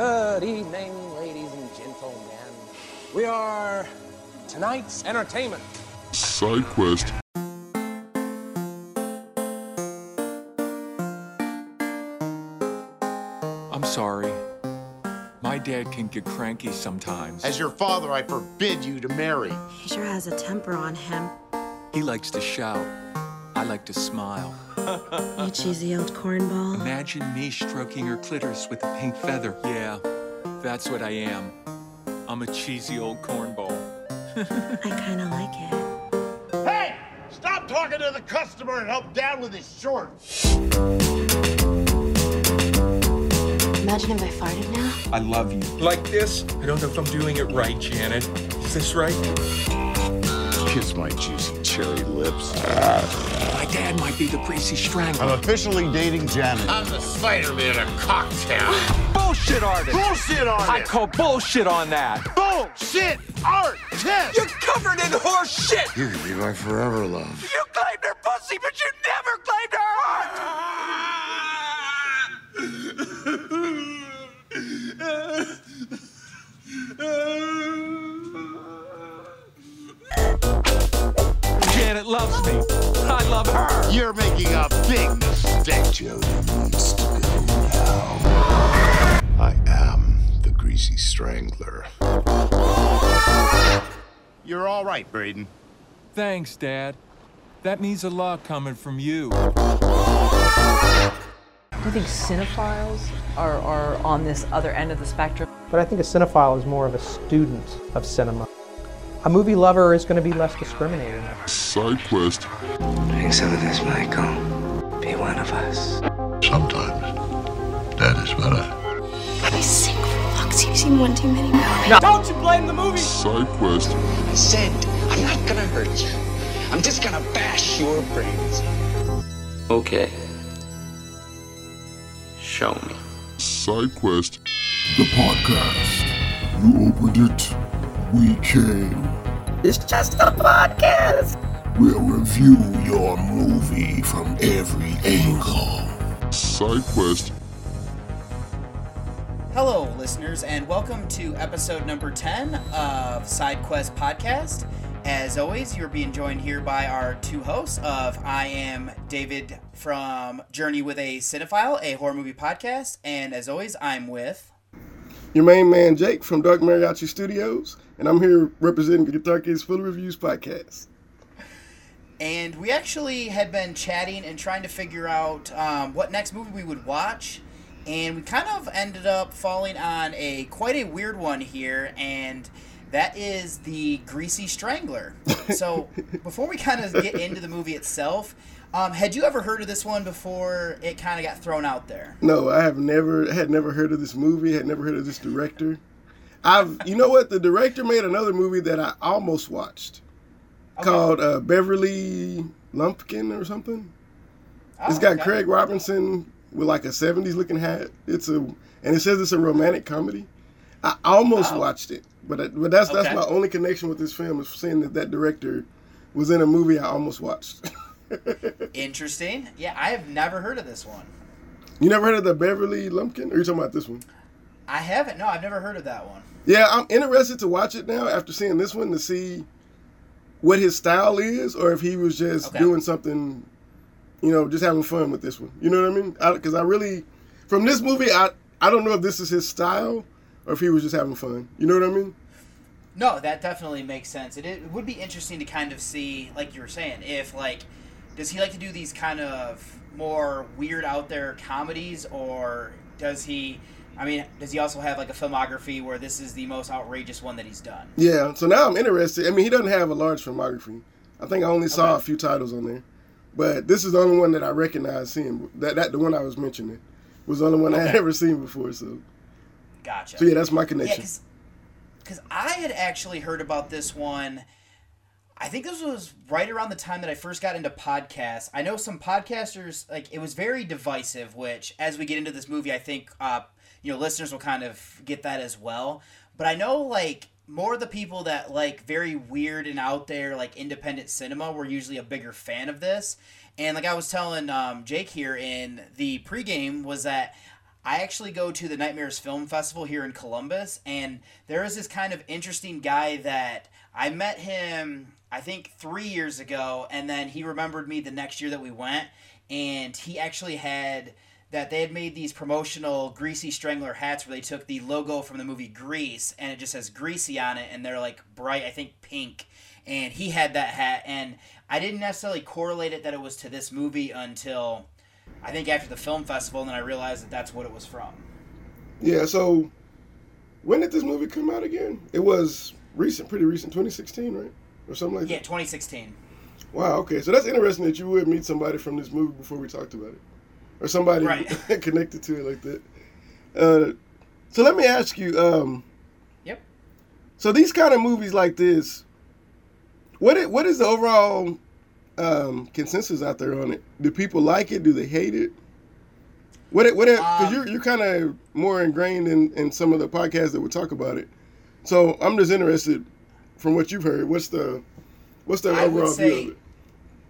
Good evening, ladies and gentlemen. We are tonight's entertainment. Side quest. I'm sorry. My dad can get cranky sometimes. As your father, I forbid you to marry. He sure has a temper on him. He likes to shout. I like to smile. You cheesy old cornball. Imagine me stroking her clitoris with a pink feather. Yeah, that's what I am. I'm a cheesy old cornball. I kinda like it. Hey! Stop talking to the customer and help Dad with his shorts. Imagine if I farted now. I love you. Like this? I don't know if I'm doing it right, Janet. Is this right? Kiss my juicy cherry lips. My dad might be the greasy strangler. I'm officially dating Janet. I'm the Spider-Man of cocktail. bullshit artist. Bullshit artist. I call bullshit on that. bullshit artist. You're covered in horse shit. You could be my forever love. You claimed her pussy, but you never claimed her Janet loves me. I love her. You're making a big mistake. Jody needs to go now. I am the Greasy Strangler. You're all right, Braden. Thanks, Dad. That means a lot coming from you. I think cinephiles are, are on this other end of the spectrum. But I think a cinephile is more of a student of cinema. A movie lover is going to be less discriminating. Side quest. Drink some of this, Michael. Be one of us. Sometimes that is better. I sick for fucks. You've seen one too many movies. No. Don't you blame the movie. Side quest. I said, I'm not gonna hurt you. I'm just gonna bash your brains. Okay. Show me. Side quest. The podcast. You opened it. We came. It's just a podcast. We'll review your movie from every angle. Side quest. Hello, listeners, and welcome to episode number 10 of SideQuest Podcast. As always, you're being joined here by our two hosts of I am David from Journey with a Cinephile, a horror movie podcast, and as always, I'm with Your main man Jake from Dark Mariachi Studios, and I'm here representing the Guitar Case Full Reviews podcast. And we actually had been chatting and trying to figure out um, what next movie we would watch. And we kind of ended up falling on a quite a weird one here, and that is the Greasy Strangler. So before we kind of get into the movie itself, um, had you ever heard of this one before it kind of got thrown out there? No, I have never had never heard of this movie, had never heard of this director. I've you know what? The director made another movie that I almost watched called uh, Beverly Lumpkin or something. It's got okay. Craig Robinson with like a 70s looking hat. It's a and it says it's a romantic comedy. I almost Oh. watched it, but I, but that's that's my only connection with this film is seeing that that director was in a movie I almost watched. Interesting. Yeah, I have never heard of this one. you never heard of the Beverly Lumpkin? Or are you talking about this one? I haven't. No, I've never heard of that one. Yeah, I'm interested to watch it now after seeing this one to see what his style is, or if he was just Okay. doing something, you know, just having fun with this one. You know what I mean? Because I, really, from this movie, I I don't know if this is his style or if he was just having fun. You know what I mean? No, that definitely makes sense. It, it would be interesting to kind of see, like you were saying, if like, does he like to do these kind of more weird out there comedies, or does he? I mean, does he also have like a filmography where this is the most outrageous one that he's done? Yeah. So now I'm interested. I mean, he doesn't have a large filmography. I think I only saw Okay. a few titles on there, but this is the only one that I recognize seeing. That that the one I was mentioning was the only one I had ever seen before. So Gotcha. so yeah, that's my Yeah, connection. because I had actually heard about this one. I think this was right around the time that I first got into podcasts. I know some podcasters like it was very divisive. Which, as we get into this movie, I think uh, you know listeners will kind of get that as well. But I know like more of the people that like very weird and out there like independent cinema were usually a bigger fan of this. And like I was telling um, Jake here in the pregame was that I actually go to the Nightmares Film Festival here in Columbus, and there is this kind of interesting guy that I met him, I think, three years ago, and then he remembered me the next year that we went, and he actually had that they had made these promotional Greasy Strangler hats where they took the logo from the movie Grease, and it just says Greasy on it, and they're like bright, I think pink, and he had that hat, and I didn't necessarily correlate it that it was to this movie until I think after the film festival, and then I realized that that's what it was from. Yeah. So, when did this movie come out again? It was recent, pretty recent, 2016, right, or something like that? Yeah, 2016. Wow. Okay. So that's interesting that you would meet somebody from this movie before we talked about it, or somebody Right. connected to it like that. Uh, so let me ask you. Um, Yep. So these kind of movies like this, what i- what is the overall um, consensus out there on it? Do people like it? Do they hate it? What it- what because Um, you're you're kind of more ingrained in, in some of the podcasts that would talk about it. So I'm just interested from what you've heard. What's the what's the I overall view of it?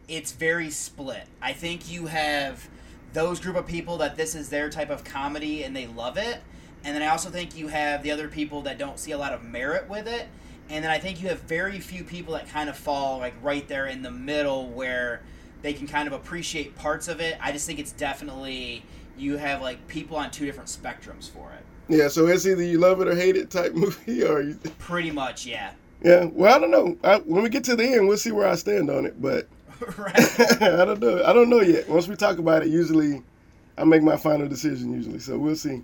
it's very split. I think you have those group of people that this is their type of comedy and they love it. And then I also think you have the other people that don't see a lot of merit with it. And then I think you have very few people that kind of fall like right there in the middle where they can kind of appreciate parts of it. I just think it's definitely you have like people on two different spectrums for it. Yeah, so it's either you love it or hate it type movie, or you, Pretty much, yeah. yeah. Well, I don't know. I, when we get to the end, we'll see where I stand on it. But I don't know. I don't know yet. Once we talk about it, usually I make my final decision. Usually, so we'll see.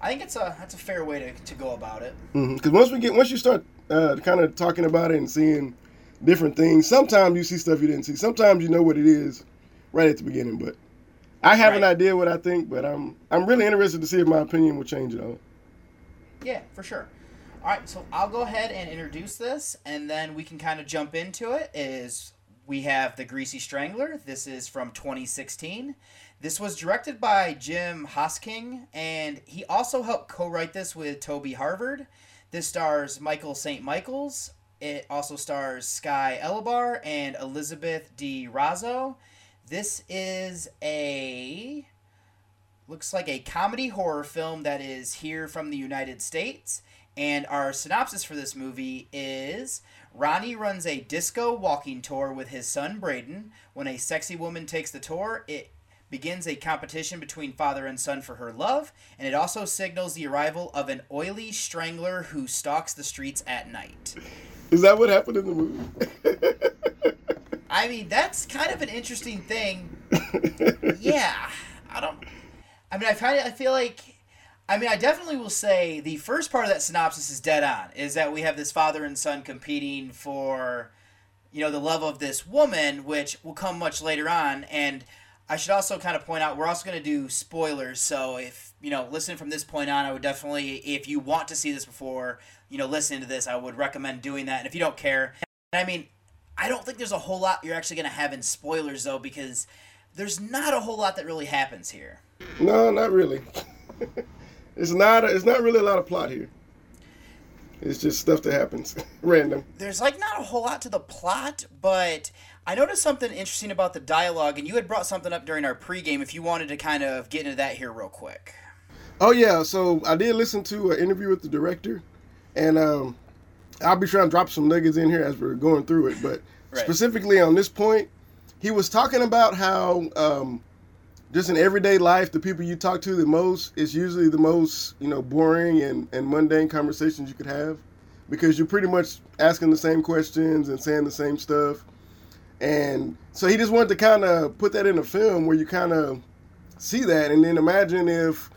I think it's a that's a fair way to, to go about it. Because once we get, once you start uh, kind of talking about it and seeing different things, sometimes you see stuff you didn't see. Sometimes you know what it is right at the beginning. But I have an idea what I think, but I'm I'm really interested to see if my opinion will change at all. Yeah, for sure. All right, so I'll go ahead and introduce this, and then we can kind of jump into it. Is we have the Greasy Strangler. This is from 2016. This was directed by Jim Hosking, and he also helped co-write this with Toby Harvard. This stars Michael St. Michaels. It also stars Sky Elobar and Elizabeth De Razzo. This is a looks like a comedy horror film that is here from the United States. And our synopsis for this movie is Ronnie runs a disco walking tour with his son Braden. When a sexy woman takes the tour, it begins a competition between father and son for her love, and it also signals the arrival of an oily strangler who stalks the streets at night. Is that what happened in the movie? I mean, that's kind of an interesting thing. yeah, I don't. I mean, I find it. I feel like. I mean, I definitely will say the first part of that synopsis is dead on. Is that we have this father and son competing for, you know, the love of this woman, which will come much later on. And I should also kind of point out we're also going to do spoilers. So if you know, listen from this point on, I would definitely, if you want to see this before, you know, listening to this, I would recommend doing that. And if you don't care, I mean, I don't think there's a whole lot you're actually going to have in spoilers though, because there's not a whole lot that really happens here. No, not really. it's not. It's not really a lot of plot here. It's just stuff that happens, random. There's like not a whole lot to the plot, but I noticed something interesting about the dialogue, and you had brought something up during our pregame. If you wanted to kind of get into that here real quick. Oh yeah, so I did listen to an interview with the director, and um, I'll be trying to drop some nuggets in here as we're going through it. But Right. specifically on this point, he was talking about how um, just in everyday life, the people you talk to the most is usually the most you know boring and, and mundane conversations you could have, because you're pretty much asking the same questions and saying the same stuff. And so he just wanted to kind of put that in a film where you kind of see that, and then imagine if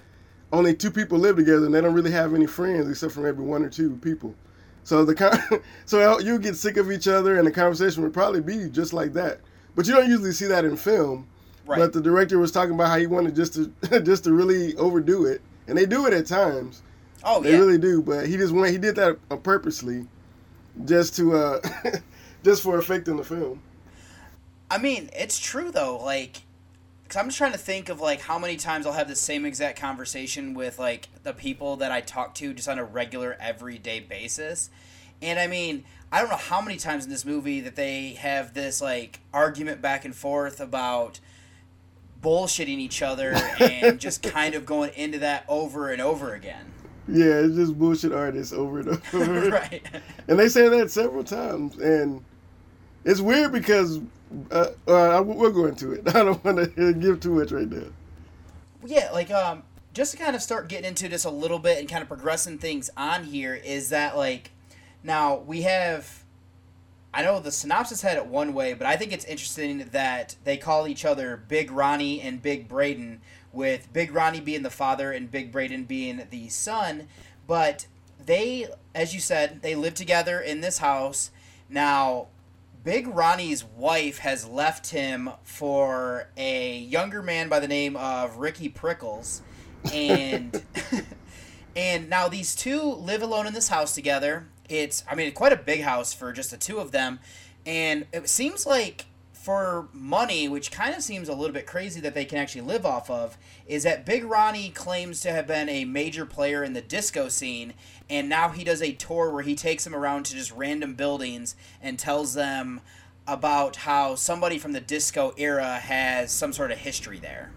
only two people live together and they don't really have any friends except for maybe one or two people. So the con- so you get sick of each other, and the conversation would probably be just like that. But you don't usually see that in film. Right. But the director was talking about how he wanted just to just to really overdo it, and they do it at times. Oh they yeah. really do. But he just went. He did that purposely, just to uh, just for effect in the film. I mean, it's true though. Like, because I'm just trying to think of like how many times I'll have the same exact conversation with like the people that I talk to just on a regular, everyday basis. And I mean, I don't know how many times in this movie that they have this like argument back and forth about bullshitting each other and just kind of going into that over and over again. Yeah, it's just bullshit artists over and over. right. And they say that several times, and it's weird because uh, uh, we'll go into it. I don't want to give too much right now. Yeah, like um, just to kind of start getting into this a little bit and kind of progressing things on here is that like now we have. I know the synopsis had it one way, but I think it's interesting that they call each other Big Ronnie and Big Braden, with Big Ronnie being the father and Big Braden being the son. But they, as you said, they live together in this house. Now, Big Ronnie's wife has left him for a younger man by the name of Ricky Prickles. And and now these two live alone in this house together. It's I mean quite a big house for just the two of them. And it seems like for money, which kind of seems a little bit crazy that they can actually live off of, is that Big Ronnie claims to have been a major player in the disco scene, and now he does a tour where he takes them around to just random buildings and tells them about how somebody from the disco era has some sort of history there.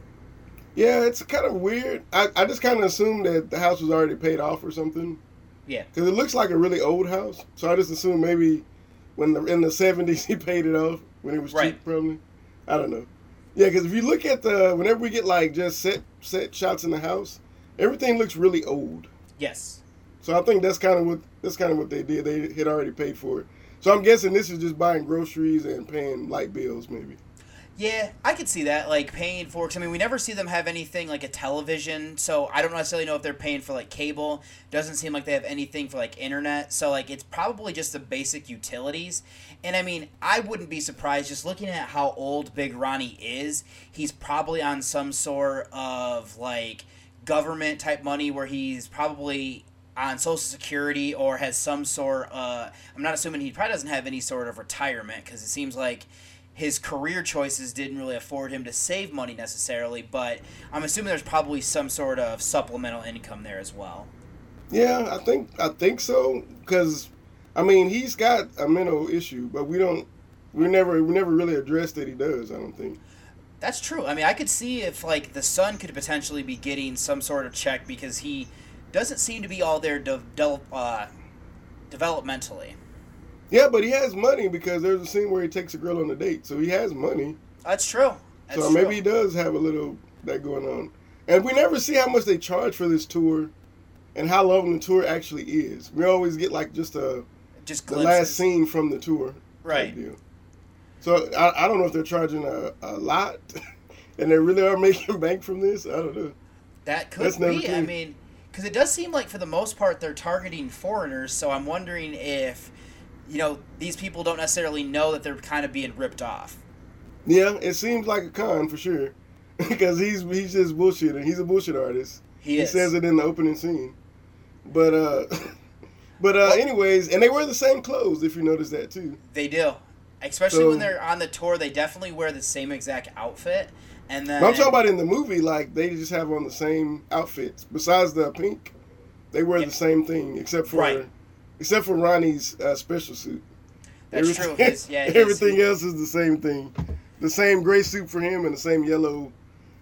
Yeah, it's kind of weird. I, I just kind of assumed that the house was already paid off or something. Yeah. Because it looks like a really old house. So I just assumed maybe when the, in the 70s he paid it off when it was Right. cheap, probably. I don't know. Yeah, because if you look at the, whenever we get like just set set shots in the house, everything looks really old. Yes. So I think that's kind of what that's kind of what they did. They had already paid for it. So I'm guessing this is just buying groceries and paying light bills, maybe. Yeah, I could see that, like paying for. Cause I mean, we never see them have anything like a television, so I don't necessarily know if they're paying for like cable. Doesn't seem like they have anything for like internet, so like it's probably just the basic utilities. And I mean, I wouldn't be surprised just looking at how old Big Ronnie is. He's probably on some sort of like government type money where he's probably on social security or has some sort uh I'm not assuming he probably doesn't have any sort of retirement because it seems like his career choices didn't really afford him to save money necessarily, but I'm assuming there's probably some sort of supplemental income there as well. Yeah, I think I think so because I mean he's got a mental issue, but we don't we never we never really addressed that he does. I don't think. That's true. I mean, I could see if like the son could potentially be getting some sort of check because he doesn't seem to be all there de- de- uh, developmentally. Yeah, but he has money because there's a scene where he takes a girl on a date, so he has money. That's true. That's so true. maybe he does have a little that going on. And we never see how much they charge for this tour and how long the tour actually is. We always get like just a just the last scene from the tour. Right. deal. So I, I don't know if they're charging a, a lot and they really are making bank from this. I don't know. That could That's be. I mean, because it does seem like for the most part they're targeting foreigners. So I'm wondering if, you know, these people don't necessarily know that they're kind of being ripped off. Yeah, it seems like a con for sure. because he's he's just bullshitting. He's a bullshit artist. He is. says it in the opening scene. But uh but uh anyways, and they wear the same clothes if you notice that too. They do, especially So- when they're on the tour. They definitely wear the same exact outfit. And then I'm talking about in the movie, like they just have on the same outfits. Besides the pink, they wear the same thing except for Right. Except for Ronnie's uh, special suit. That's Everything- true. His, yeah, everything else is the same thing. The same gray suit for him and the same yellow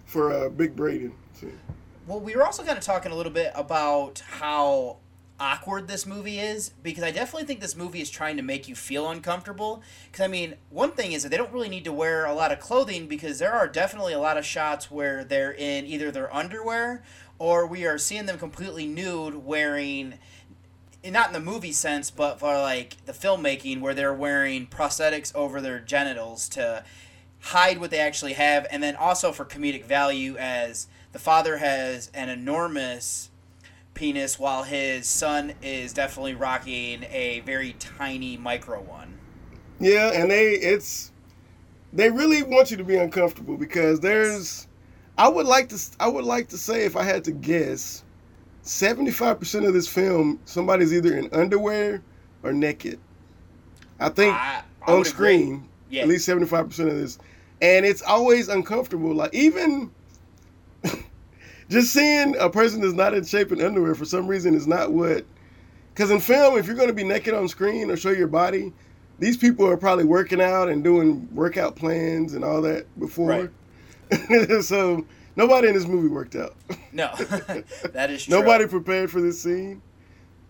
for uh, Big Braden. So, Well, we were also kind of talking a little bit about how awkward this movie is because I definitely think this movie is trying to make you feel uncomfortable. Because I mean, one thing is that they don't really need to wear a lot of clothing because there are definitely a lot of shots where they're in either their underwear or we are seeing them completely nude wearing not in the movie sense, but for like the filmmaking where they're wearing prosthetics over their genitals to hide what they actually have, and then also for comedic value, as the father has an enormous penis while his son is definitely rocking a very tiny micro one. yeah, and they it's they really want you to be uncomfortable because there's I would like to I would like to say if I had to guess 75% of this film somebody's either in underwear or naked. I think I, I on screen. Yeah. at least 75% of this and it's always uncomfortable like even just seeing a person that's not in shape in underwear for some reason is not what because in film if you're going to be naked on screen or show your body these people are probably working out and doing workout plans and all that before Right. so nobody in this movie worked out. No, that is true. Nobody prepared for this scene.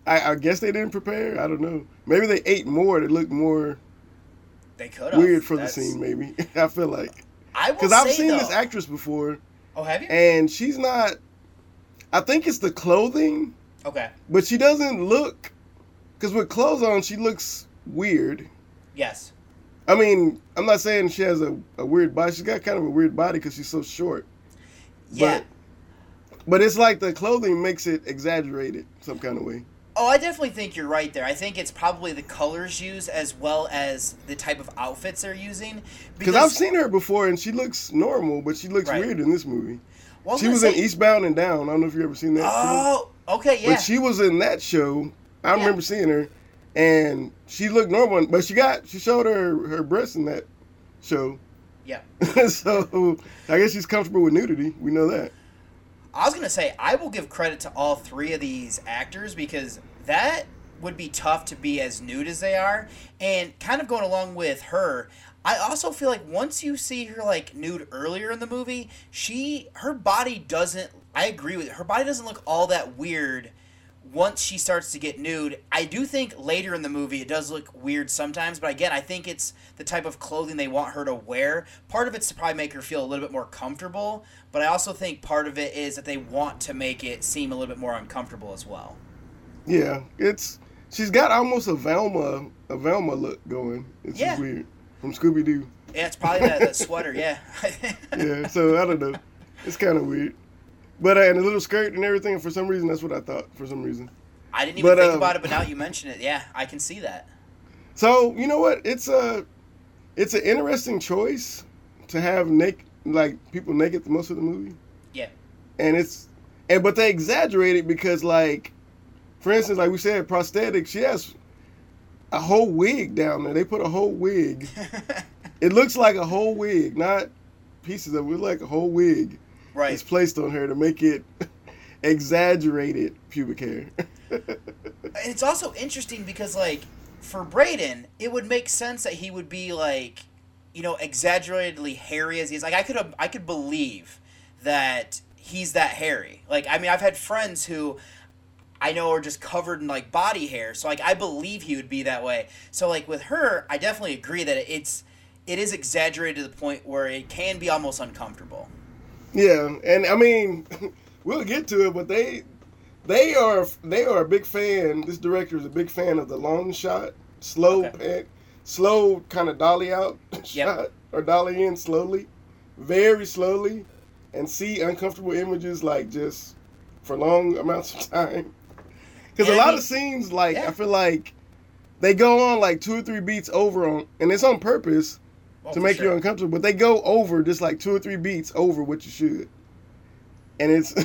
I, I guess they didn't prepare. I don't know. Maybe they ate more to look more They could weird for That's- the scene. Maybe I feel like I because I've seen though- this actress before, Oh, have you? and she's not. I think it's the clothing, Okay. but she doesn't look. Because with clothes on, she looks weird. Yes. I mean, I'm not saying she has a, a weird body. She's got kind of a weird body because she's so short. Yeah. But, but it's like the clothing makes it exaggerated some kind of way. Oh, I definitely think you're right there. I think it's probably the colors used as well as the type of outfits they're using. Because I've seen her before and she looks normal, but she looks Right. weird in this movie. Well, was she was in Eastbound and Down. I don't know if you ever seen that. Oh, okay, yeah. But she was in that show. I remember seeing her, and she looked normal, but she got she showed her her breasts in that show. Yeah. so I guess she's comfortable with nudity. We know that. I was gonna say I will give credit to all three of these actors because that would be tough to be as nude as they are, and kind of going along with her. I also feel like once you see her like nude earlier in the movie, she her body doesn't. I agree with it. Her body doesn't look all that weird once she starts to get nude. I do think later in the movie it does look weird sometimes, but again, I think it's the type of clothing they want her to wear. Part of it's to probably make her feel a little bit more comfortable, but I also think part of it is that they want to make it seem a little bit more uncomfortable as well. Yeah, it's she's got almost a Velma a Velma look going. It's Yeah. weird from Scooby Doo. Yeah, it's probably that, that sweater, yeah. yeah, so I don't know. It's kind of weird. But uh, and the little skirt and everything. For some reason, that's what I thought. For some reason. I didn't even But, think um, about it, but now you mention it, yeah, I can see that. So you know what? It's a it's an interesting choice to have naked like people naked the most of the movie, Yeah. and it's and but they exaggerate it because like, for instance, like we said, prosthetics. Yes, a whole wig down there. They put a whole wig. it looks like a whole wig, not pieces of it. It like a whole wig. Right. It's placed on her to make it exaggerated pubic hair. And it's also interesting because like for Braden, it would make sense that he would be like, you know, exaggeratedly hairy as he is. Like I could um, I could believe that he's that hairy. Like I mean, I've had friends who I know are just covered in like body hair. So like I believe he would be that way. So like with her, I definitely agree that it's it is exaggerated to the point where it can be almost uncomfortable. Yeah, and I mean, we'll get to it, but they they are they are a big fan. This director is a big fan of the long shot, slow pan, slow kind of dolly out shot or dolly in slowly, very slowly, and see uncomfortable images like just for long amounts of time. Because a lot of scenes, like I feel like they go on like two or three beats over on, and it's on purpose Oh, to make you uncomfortable. But they go over just like two or three beats over what you should, and it's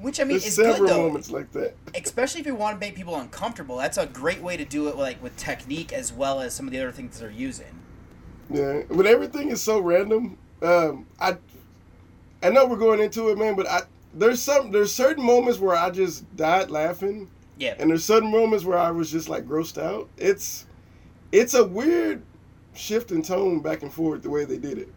Which I mean is several good though. moments like that. especially if you want to make people uncomfortable that's a great way to do it like with technique as well as some of the other things they're using Yeah, but everything is so random. Um, I I know we're going into it, man, but I there's some there's certain moments where I just died laughing. Yeah. And there's certain moments where I was just like grossed out. It's it's a weird shift in tone back and forth the way they did it.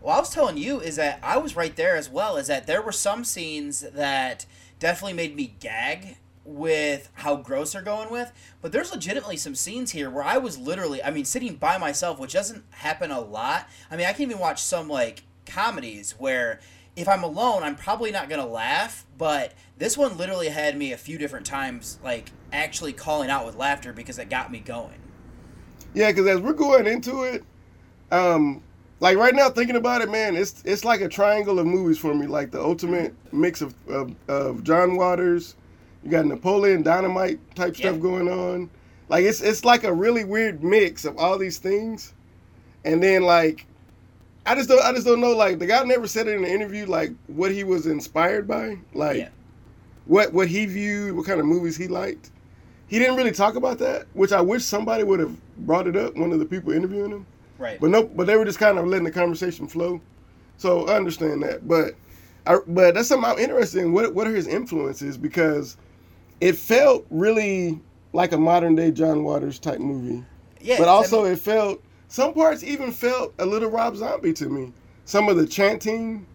well i was telling you is that i was right there as well is that there were some scenes that definitely made me gag with how gross they're going with but there's legitimately some scenes here where i was literally i mean sitting by myself which doesn't happen a lot i mean i can even watch some like comedies where if i'm alone i'm probably not gonna laugh but this one literally had me a few different times like actually calling out with laughter because it got me going Yeah, because as we're going into it, um, like right now thinking about it, man, it's it's like a triangle of movies for me. Like the ultimate mix of of, of John Waters, you got Napoleon Dynamite type stuff going on. Like it's it's like a really weird mix of all these things, and then like. I just don't. I just don't know. Like the guy never said it in an interview. Like what he was inspired by. Like what what he viewed. What kind of movies he liked he didn't really talk about that, which I wish somebody would have brought it up. One of the people interviewing him, Right. But nope. but they were just kind of letting the conversation flow. So I understand that, but I, but that's something I'm interested in. What what are his influences? Because it felt really like a modern day John Waters type movie. Yeah, But I also it felt some parts even felt a little Rob Zombie to me. some of the chanting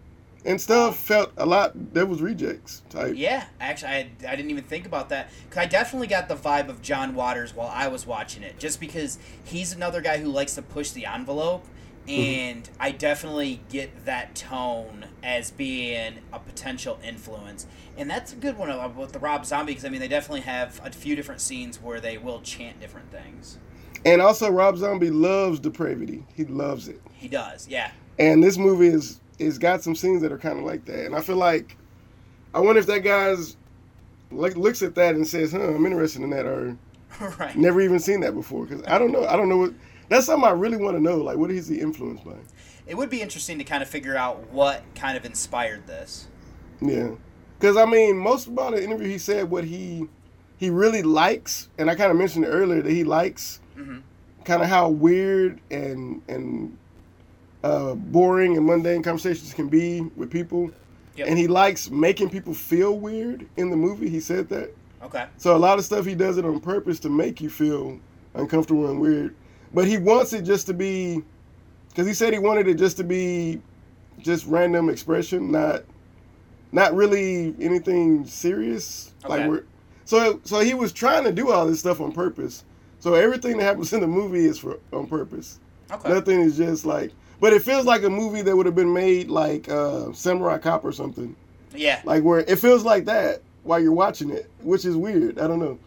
and stuff felt a lot. There was rejects type. Yeah, actually, I, I didn't even think about that. Cause I definitely got the vibe of John Waters while I was watching it, just because he's another guy who likes to push the envelope, and I definitely get that tone as being a potential influence. And that's a good one uh, with the Rob Zombie, because I mean, they definitely have a few different scenes where they will chant different things. And also, Rob Zombie loves depravity. He loves it. He does, yeah. And this movie is is got some scenes that are kind of like that. And I feel like I wonder if that guy's like looks at that and says, "Huh, I'm interested in that," or right. never even seen that before. Because I don't know. I don't know what. That's something I really want to know. Like, what is he influenced by? It would be interesting to kind of figure out what kind of inspired this. Yeah, because I mean, most about the interview, he said what he he really likes, and I kind of mentioned earlier that he likes Mm-hmm. kind of how weird and and uh, boring and mundane conversations can be with people, Yep. and he likes making people feel weird in the movie. He said that. Okay. So a lot of stuff he does it on purpose to make you feel uncomfortable and weird. But he wants it just to be, because he said he wanted it just to be, just random expression, not, not really anything serious. Okay. Like we're, so so he was trying to do all this stuff on purpose. So everything that happens in the movie is for on purpose. Okay. Nothing is just like, but it feels like a movie that would have been made like uh, Samurai Cop or something. Yeah. Like where it feels like that while you're watching it, which is weird. I don't know.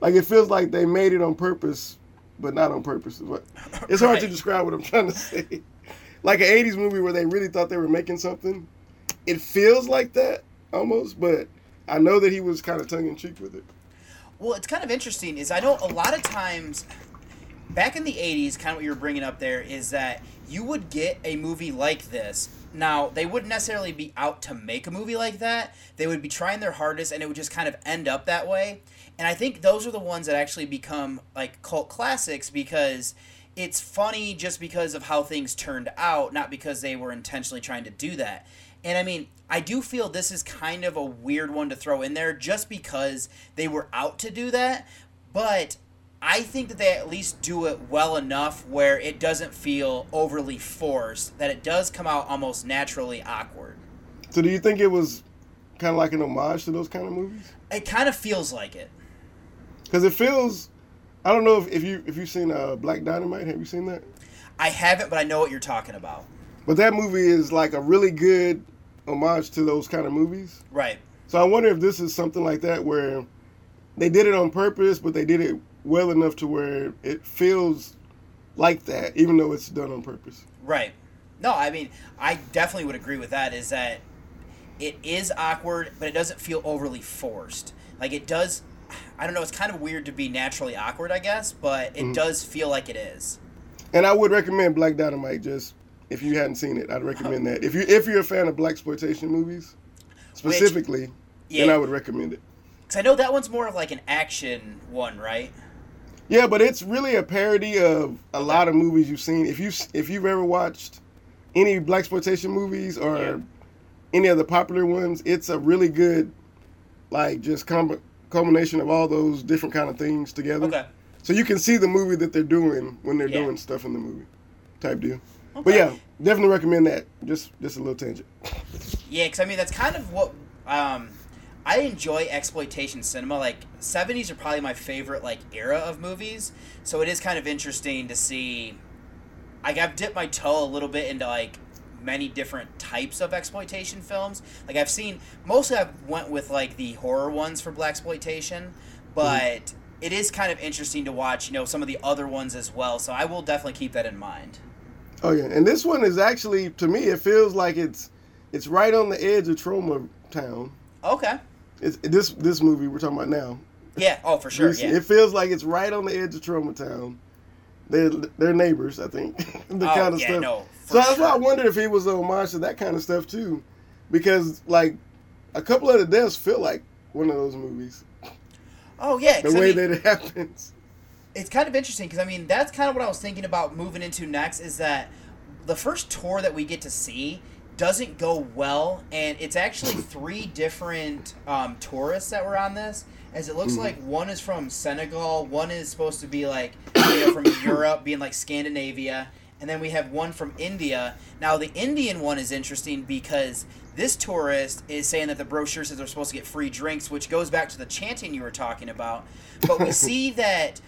Like it feels like they made it on purpose, but not on purpose. But it's hard to describe what I'm trying to say. Like an '80s movie where they really thought they were making something. It feels like that almost, but I know that he was kind of tongue in cheek with it. Well, it's kind of interesting. Is I know a lot of times back in the '80s, kind of what you're bringing up there is that you would get a movie like this. Now they wouldn't necessarily be out to make a movie like that. They would be trying their hardest, and it would just kind of end up that way. And I think those are the ones that actually become like cult classics because it's funny just because of how things turned out, not because they were intentionally trying to do that. And I mean, I do feel this is kind of a weird one to throw in there just because they were out to do that. But I think that they at least do it well enough where it doesn't feel overly forced, that it does come out almost naturally awkward. So do you think it was kind of like an homage to those kind of movies? It kind of feels like it. Because it feels. I don't know if, if you if you've seen uh, Black Dynamite. Have you seen that? I haven't, but I know what you're talking about. But that movie is like a really good homage to those kind of movies. Right. So I wonder if this is something like that where they did it on purpose, but they did it well enough to where it feels like that, even though it's done on purpose. Right. No, I mean, I definitely would agree with that. Is that it is awkward, but it doesn't feel overly forced. Like it does. I don't know. It's kind of weird to be naturally awkward, I guess, but it Mhm. does feel like it is. And I would recommend Black Dynamite. Just if you hadn't seen it, I'd recommend that. If you if you're a fan of blaxploitation movies, specifically, then yeah. I would recommend it. Because I know that one's more of like an action one, right? Yeah, but it's really a parody of a lot of movies you've seen. If you if you've ever watched any blaxploitation movies or any of the popular ones, it's a really good like just com- culmination of all those different kind of things together. Okay. So you can see the movie that they're doing when they're Yeah. doing stuff in the movie, type deal. Okay. But yeah, definitely recommend that. Just just a little tangent. Yeah, because I mean that's kind of what um, I enjoy exploitation cinema. Like '70s are probably my favorite like era of movies, so it is kind of interesting to see. Like I've dipped my toe a little bit into like many different types of exploitation films. Like I've seen mostly I've went with like the horror ones for blaxploitation, mm-hmm. but it is kind of interesting to watch. You know some of the other ones as well. So I will definitely keep that in mind. Oh yeah, and this one is actually to me it feels like it's it's right on the edge of Troma Town. Okay. It's this this movie we're talking about now. Yeah. Oh, for sure. Yeah. It feels like it's right on the edge of Troma Town. They're they're neighbors, I think. the Oh, kind of yeah, stuff. no, so that's why I wondered if he was a homage to that kind of stuff too, because like a couple of the deaths feel like one of those movies. Oh yeah. The 'cause I way mean- that it happens. it's kind of interesting because I mean that's kind of what I was thinking about moving into next is that the first tour that we get to see doesn't go well, and it's actually three different um, tourists that were on this. As it looks Mhm. like one is from Senegal, one is supposed to be like you know, from Europe, being like Scandinavia, and then we have one from India. Now the Indian one is interesting because this tourist is saying that the brochure says they're supposed to get free drinks, which goes back to the chanting you were talking about. But we see that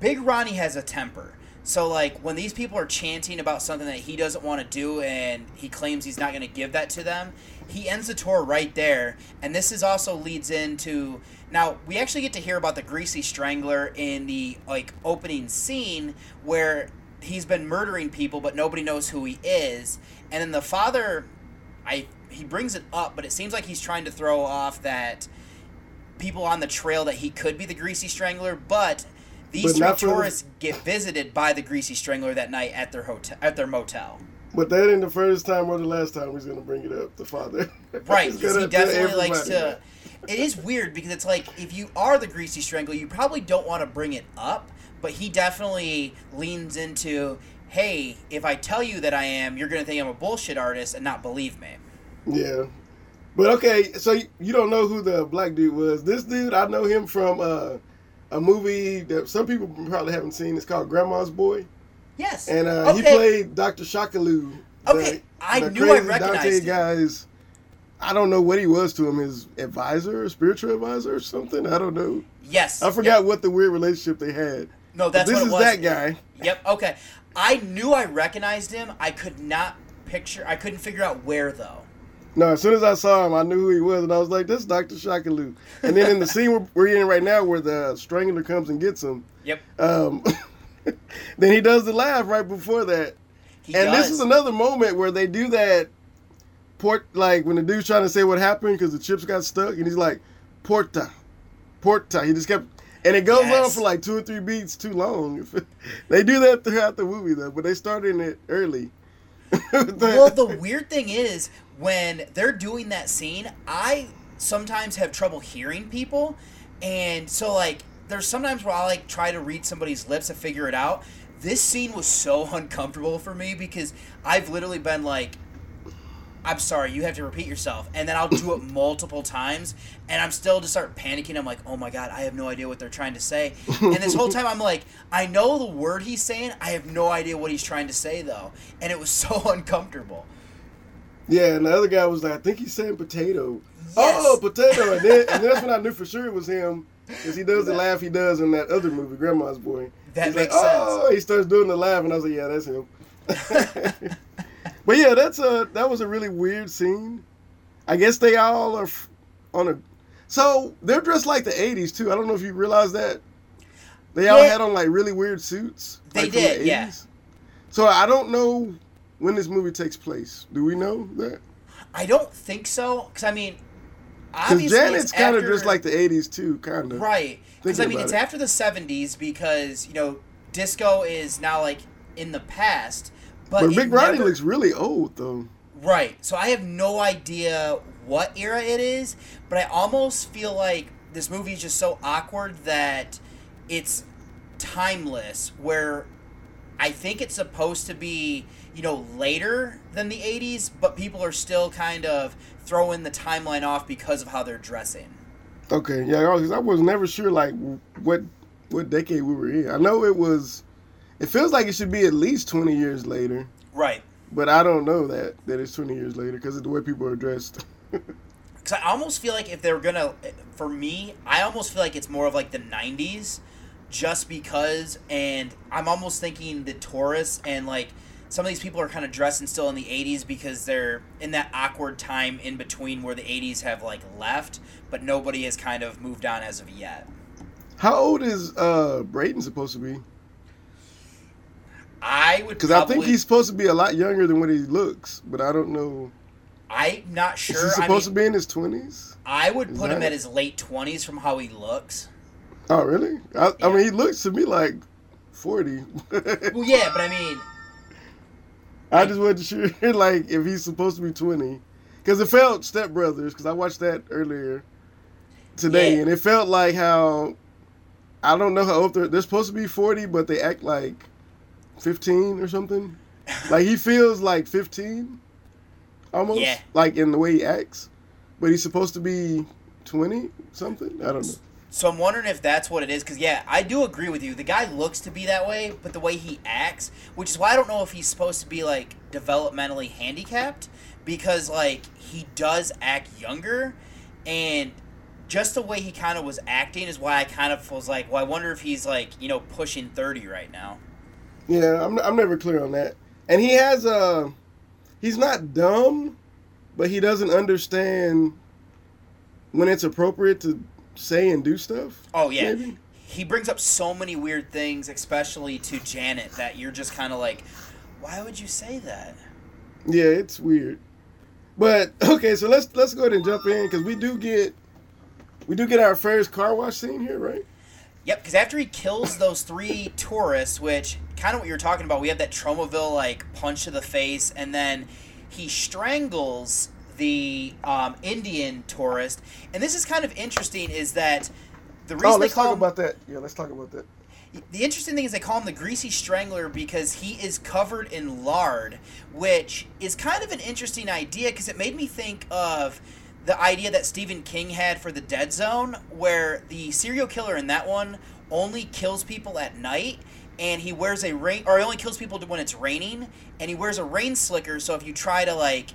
Big Ronnie has a temper. So like when these people are chanting about something that he doesn't want to do and he claims he's not going to give that to them, he ends the tour right there. And this is also leads into now we actually get to hear about the greasy strangler in the like opening scene where he's been murdering people but nobody knows who he is. And then the father I he brings it up, but it seems like he's trying to throw off that people on the trail that he could be the greasy strangler, but these But three not for the- tourists get visited by the greasy strangler that night at their hotel at their motel. But that ain't the first time or the last time he's gonna bring it up. The father, Right, because he definitely likes to. It is weird because it's like if you are the greasy strangler, you probably don't want to bring it up, but he definitely leans into, "Hey, if I tell you that I am, you're gonna think I'm a bullshit artist and not believe me." Yeah. But okay, so you- you don't know who the black dude was. This dude, I know him from uh, a movie that some people probably haven't seen. It's called Grandma's Boy. Yes, And uh, he played Dr. Shakaloo. Okay, I knew I recognized Dante him. guys. I don't know what he was to him, his advisor, spiritual advisor, or something. I don't know. Yes, I forgot what the weird relationship they had. No, But that's this is that guy. Yep. Okay. I knew I recognized him. I could not picture. I couldn't figure out where though. No, as soon as I saw him, I knew who he was, and I was like, "This is Dr. Shakaloo." And then in the scene we're, we're in right now, where the strangler comes and gets him, Yep. um, then he does the laugh right before that. He and does. this is another moment where they do that port, like when the dude's trying to say what happened because the chips got stuck, and he's like, "Porta, porta." He just kept, and it goes on for like two or three beats too long. they do that throughout the movie though, but they started it early. well, the weird thing is when they're doing that scene, I sometimes have trouble hearing people, and so like there's sometimes where I like try to read somebody's lips to figure it out. This scene was so uncomfortable for me because I've literally been like, I'm sorry, you have to repeat yourself. And then I'll do it multiple times, and I'm still just start panicking. I'm like, oh my God, I have no idea what they're trying to say. And this whole time, I'm like, I know the word he's saying. I have no idea what he's trying to say, though. And it was so uncomfortable. Yeah, and the other guy was like, I think he's saying potato. Oh, potato. And then, and that's when I knew for sure it was him. Because he does the laugh he does in that other movie, Grandma's Boy. That He's makes like, oh, he starts doing the laugh, and I was like, yeah, that's him. but yeah, that's a that was a really weird scene. I guess they all are on a. So they're dressed like the '80s too. I don't know if you realize that. They all Yeah. had on like really weird suits. They like, did, the yeah. So I don't know when this movie takes place. Do we know that? I don't think so. Because, I mean, Because. Janet's kind of just like the '80s too, kind of. Right. Because I mean, it's it. after the '70s because you know disco is now like in the past. But, But, Big Ronnie never- looks really old though. right. So I have no idea what era it is, but I almost feel like this movie is just so awkward that it's timeless. Where I think it's supposed to be you know later than the '80s, but people are still kind of throwing the timeline off because of how they're dressing. Okay, yeah, because I was never sure like what what decade we were in. I know it was. It feels like it should be at least twenty years later, Right. but I don't know that that it's twenty years later because of the way people are dressed. Because I almost feel like if they're gonna, for me, I almost feel like it's more of like the '90s, just because. And I'm almost thinking the tourists and like some of these people are kind of dressing still in the '80s because they're in that awkward time in between where the '80s have like left, but nobody has kind of moved on as of yet. How old is uh Brayden supposed to be? I would Because I think he's supposed to be a lot younger than what he looks, but I don't know. I'm not sure. Is he I supposed mean, to be in his twenties? I would Is put him at his late 20s from how he looks. Oh, really? I, I mean, he looks to me like forty. Well, yeah, but I mean, I just wasn't sure, like, if he's supposed to be 20. Because it felt Step Brothers, because I watched that earlier today, Yeah. and it felt like how, I don't know how old they're, they're supposed to be 40, but they act like 15 or something. like, he feels like 15, almost, Yeah. like in the way he acts, but he's supposed to be 20 something. I don't know. So I'm wondering if that's what it is, because yeah, I do agree with you. The guy looks to be that way, but the way he acts, which is why I don't know if he's supposed to be like developmentally handicapped, because like he does act younger, and just the way he kind of was acting is why I kind of was like, well, I wonder if he's like you know pushing thirty right now. Yeah, I'm, I'm never clear on that. And he has a, he's not dumb, but he doesn't understand when it's appropriate to say and do stuff. Oh yeah. maybe? He brings up so many weird things, especially to Janet, that you're just kind of like, why would you say that? Yeah, it's weird. But okay, so let's let's go ahead and jump in because we do get we do get our first car wash scene here, right? Yep, because after he kills those three tourists, which kind of what you were talking about, we have that Tromaville like punch to the face, and then he strangles the um, Indian tourist. And this is kind of interesting, is that the reason Oh, let's talk him, about that. Yeah, let's talk about that. the interesting thing is they call him the greasy strangler because he is covered in lard, which is kind of an interesting idea because it made me think of the idea that Stephen King had for the Dead Zone, where the serial killer in that one only kills people at night. And he wears a rain, or he only kills people when it's raining, and he wears a rain slicker. So if you try to like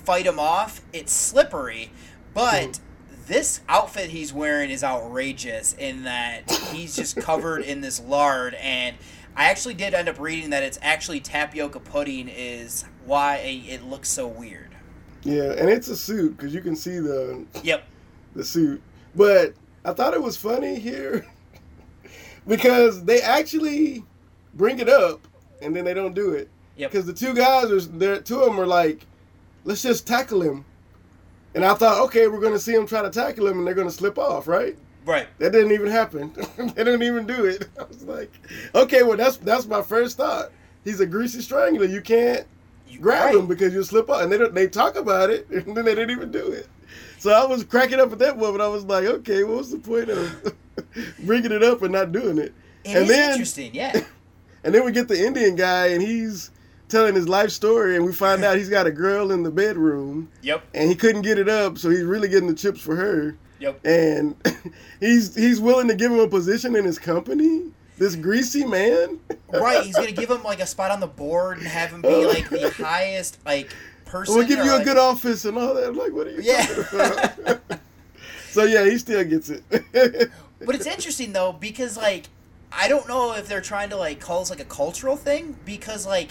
fight him off, it's slippery. But this outfit he's wearing is outrageous in that he's just covered in this lard and I actually did end up reading that it's actually tapioca pudding is why it looks so weird. Yeah, and it's a suit because you can see the Yep. the suit. But I thought it was funny here because they actually bring it up and then they don't do it. Yep. Because the two guys are there, two of them are like, let's just tackle him. And I thought, okay, we're gonna see him try to tackle him and they're gonna slip off, right? Right. That didn't even happen. they didn't even do it. I was like, okay, well that's that's my first thought. He's a greasy strangler. You can't grab right. him because you'll slip off. And they don't, they talk about it and then they didn't even do it. So I was cracking up at that moment. I was like, okay, what was the point of bringing it up and not doing it? It and is interesting, yeah. And then we get the Indian guy and he's telling his life story and we find out he's got a girl in the bedroom. Yep. And he couldn't get it up, so he's really getting the chips for her. Yep. And he's he's willing to give him a position in his company. This greasy man. Right, he's gonna give him like a spot on the board and have him be like the highest like person. We'll give you a like- good office and all that. I'm like, what are you Yeah. talking about? so yeah, he still gets it. But it's interesting though because like I don't know if they're trying to like call this like a cultural thing because like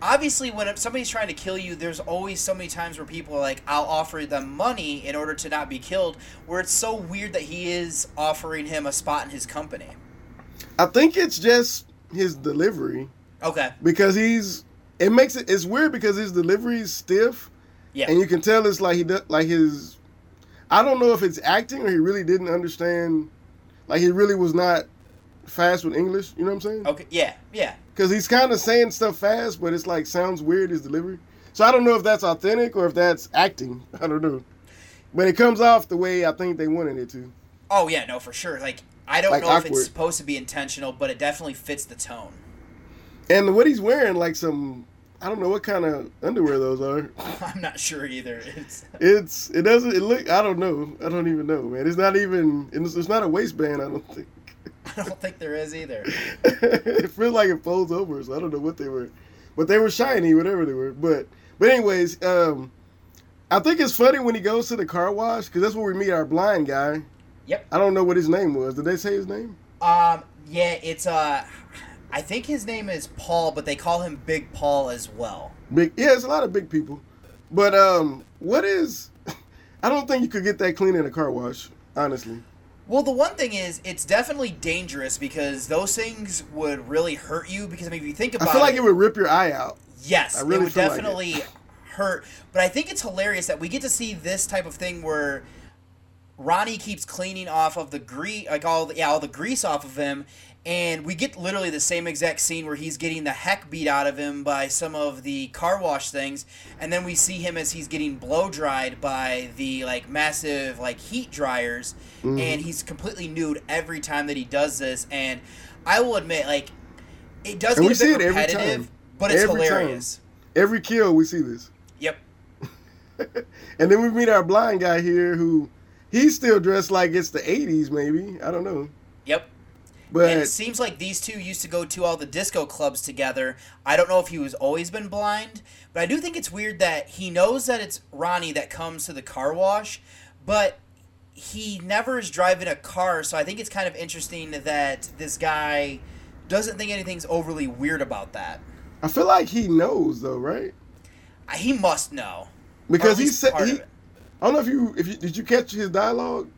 obviously when somebody's trying to kill you there's always so many times where people are like I'll offer them money in order to not be killed where it's so weird that he is offering him a spot in his company. I think it's just his delivery Okay. because he's. It makes it. It's weird because his delivery is stiff. Yeah. And you can tell it's like he does, like his. I don't know if it's acting or he really didn't understand. Like he really was not fast with English. You know what I'm saying? Okay. Yeah. Yeah. Because he's kind of saying stuff fast, but it's like sounds weird his delivery. So I don't know if that's authentic or if that's acting. I don't know. But it comes off the way I think they wanted it to. Oh yeah, no for sure. Like I don't Like know if it's supposed to be intentional, but it definitely fits the tone. And what he's wearing, like some, I don't know what kind of underwear those are. I'm not sure either. It's It's it doesn't it look I don't know I don't even know man. It's not even it's, it's not a waistband. I don't think. I don't think there is either. it feels like it folds over, so I don't know what they were, but they were shiny, whatever they were. But but anyways, um, I think it's funny when he goes to the car wash because that's where we meet our blind guy. Yep. I don't know what his name was. Did they say his name? Um, yeah, it's uh, I think his name is Paul, but they call him Big Paul as well. Big. Yeah, it's a lot of big people. But um, what is? I don't think you could get that clean in a car wash. Honestly. Well, the one thing is, it's definitely dangerous because those things would really hurt you. Because I mean, if you think about it. I feel like it, it would rip your eye out. Yes, really it would feel like it. definitely hurt. But I think it's hilarious that we get to see this type of thing where Ronnie keeps cleaning off of the grease, like all the, yeah, all the grease off of him, and we get literally the same exact scene where he's getting the heck beat out of him by some of the car wash things, and then we see him as he's getting blow dried by the like massive like heat dryers, Mhm. and he's completely nude every time that he does this, and I will admit like. It does And get a bit repetitive, time. but it's Every time. hilarious. Every kill, we see this. Yep. And then we meet our blind guy here who he's still dressed like it's the '80s, maybe. I don't know. Yep. But and it seems like these two used to go to all the disco clubs together. I don't know if he was always been blind, but I do think it's weird that he knows that it's Ronnie that comes to the car wash, but he never is driving a car. So I think it's kind of interesting that this guy doesn't think anything's overly weird about that. I feel like he knows though, right? Uh, he must know because he said he. I don't know if you if you, did you catch his dialogue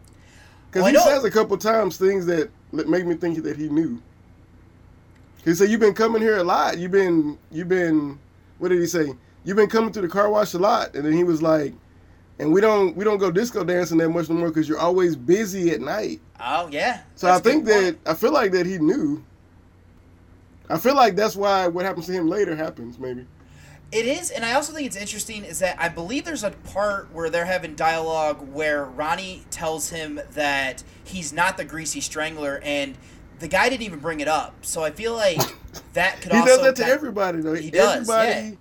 because Well, he says a couple times things that that make me think that he knew. He said, "You've been coming here a lot. You've been you've been what did he say? You've been coming to the car wash a lot." And then he was like, "And we don't we don't go disco dancing that much no more because you're always busy at night." Oh yeah. So That's I think that. I feel like that he knew. I feel like that's why what happens to him later happens maybe. It is, and I also think it's interesting is that I believe there's a part where they're having dialogue where Ronnie tells him that he's not the greasy strangler, and the guy didn't even bring it up. So I feel like that could He also does that to kind- everybody though. He does, everybody yeah.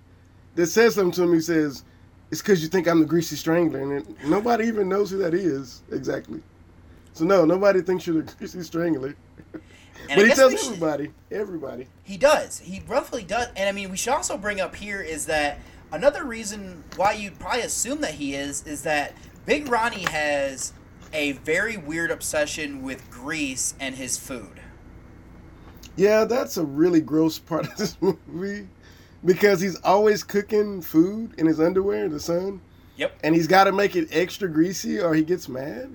that says something to him, he says, "It's because you think I'm the greasy strangler," and it, nobody even knows who that is exactly. So no, nobody thinks you're the greasy strangler. And but he tells should- everybody, everybody. He does. He roughly does. And I mean, we should also bring up here is that another reason why you'd probably assume that he is is that Big Ronnie has a very weird obsession with grease and his food. Yeah, that's a really gross part of this movie because he's always cooking food in his underwear in the sun. Yep. And he's got to make it extra greasy or he gets mad.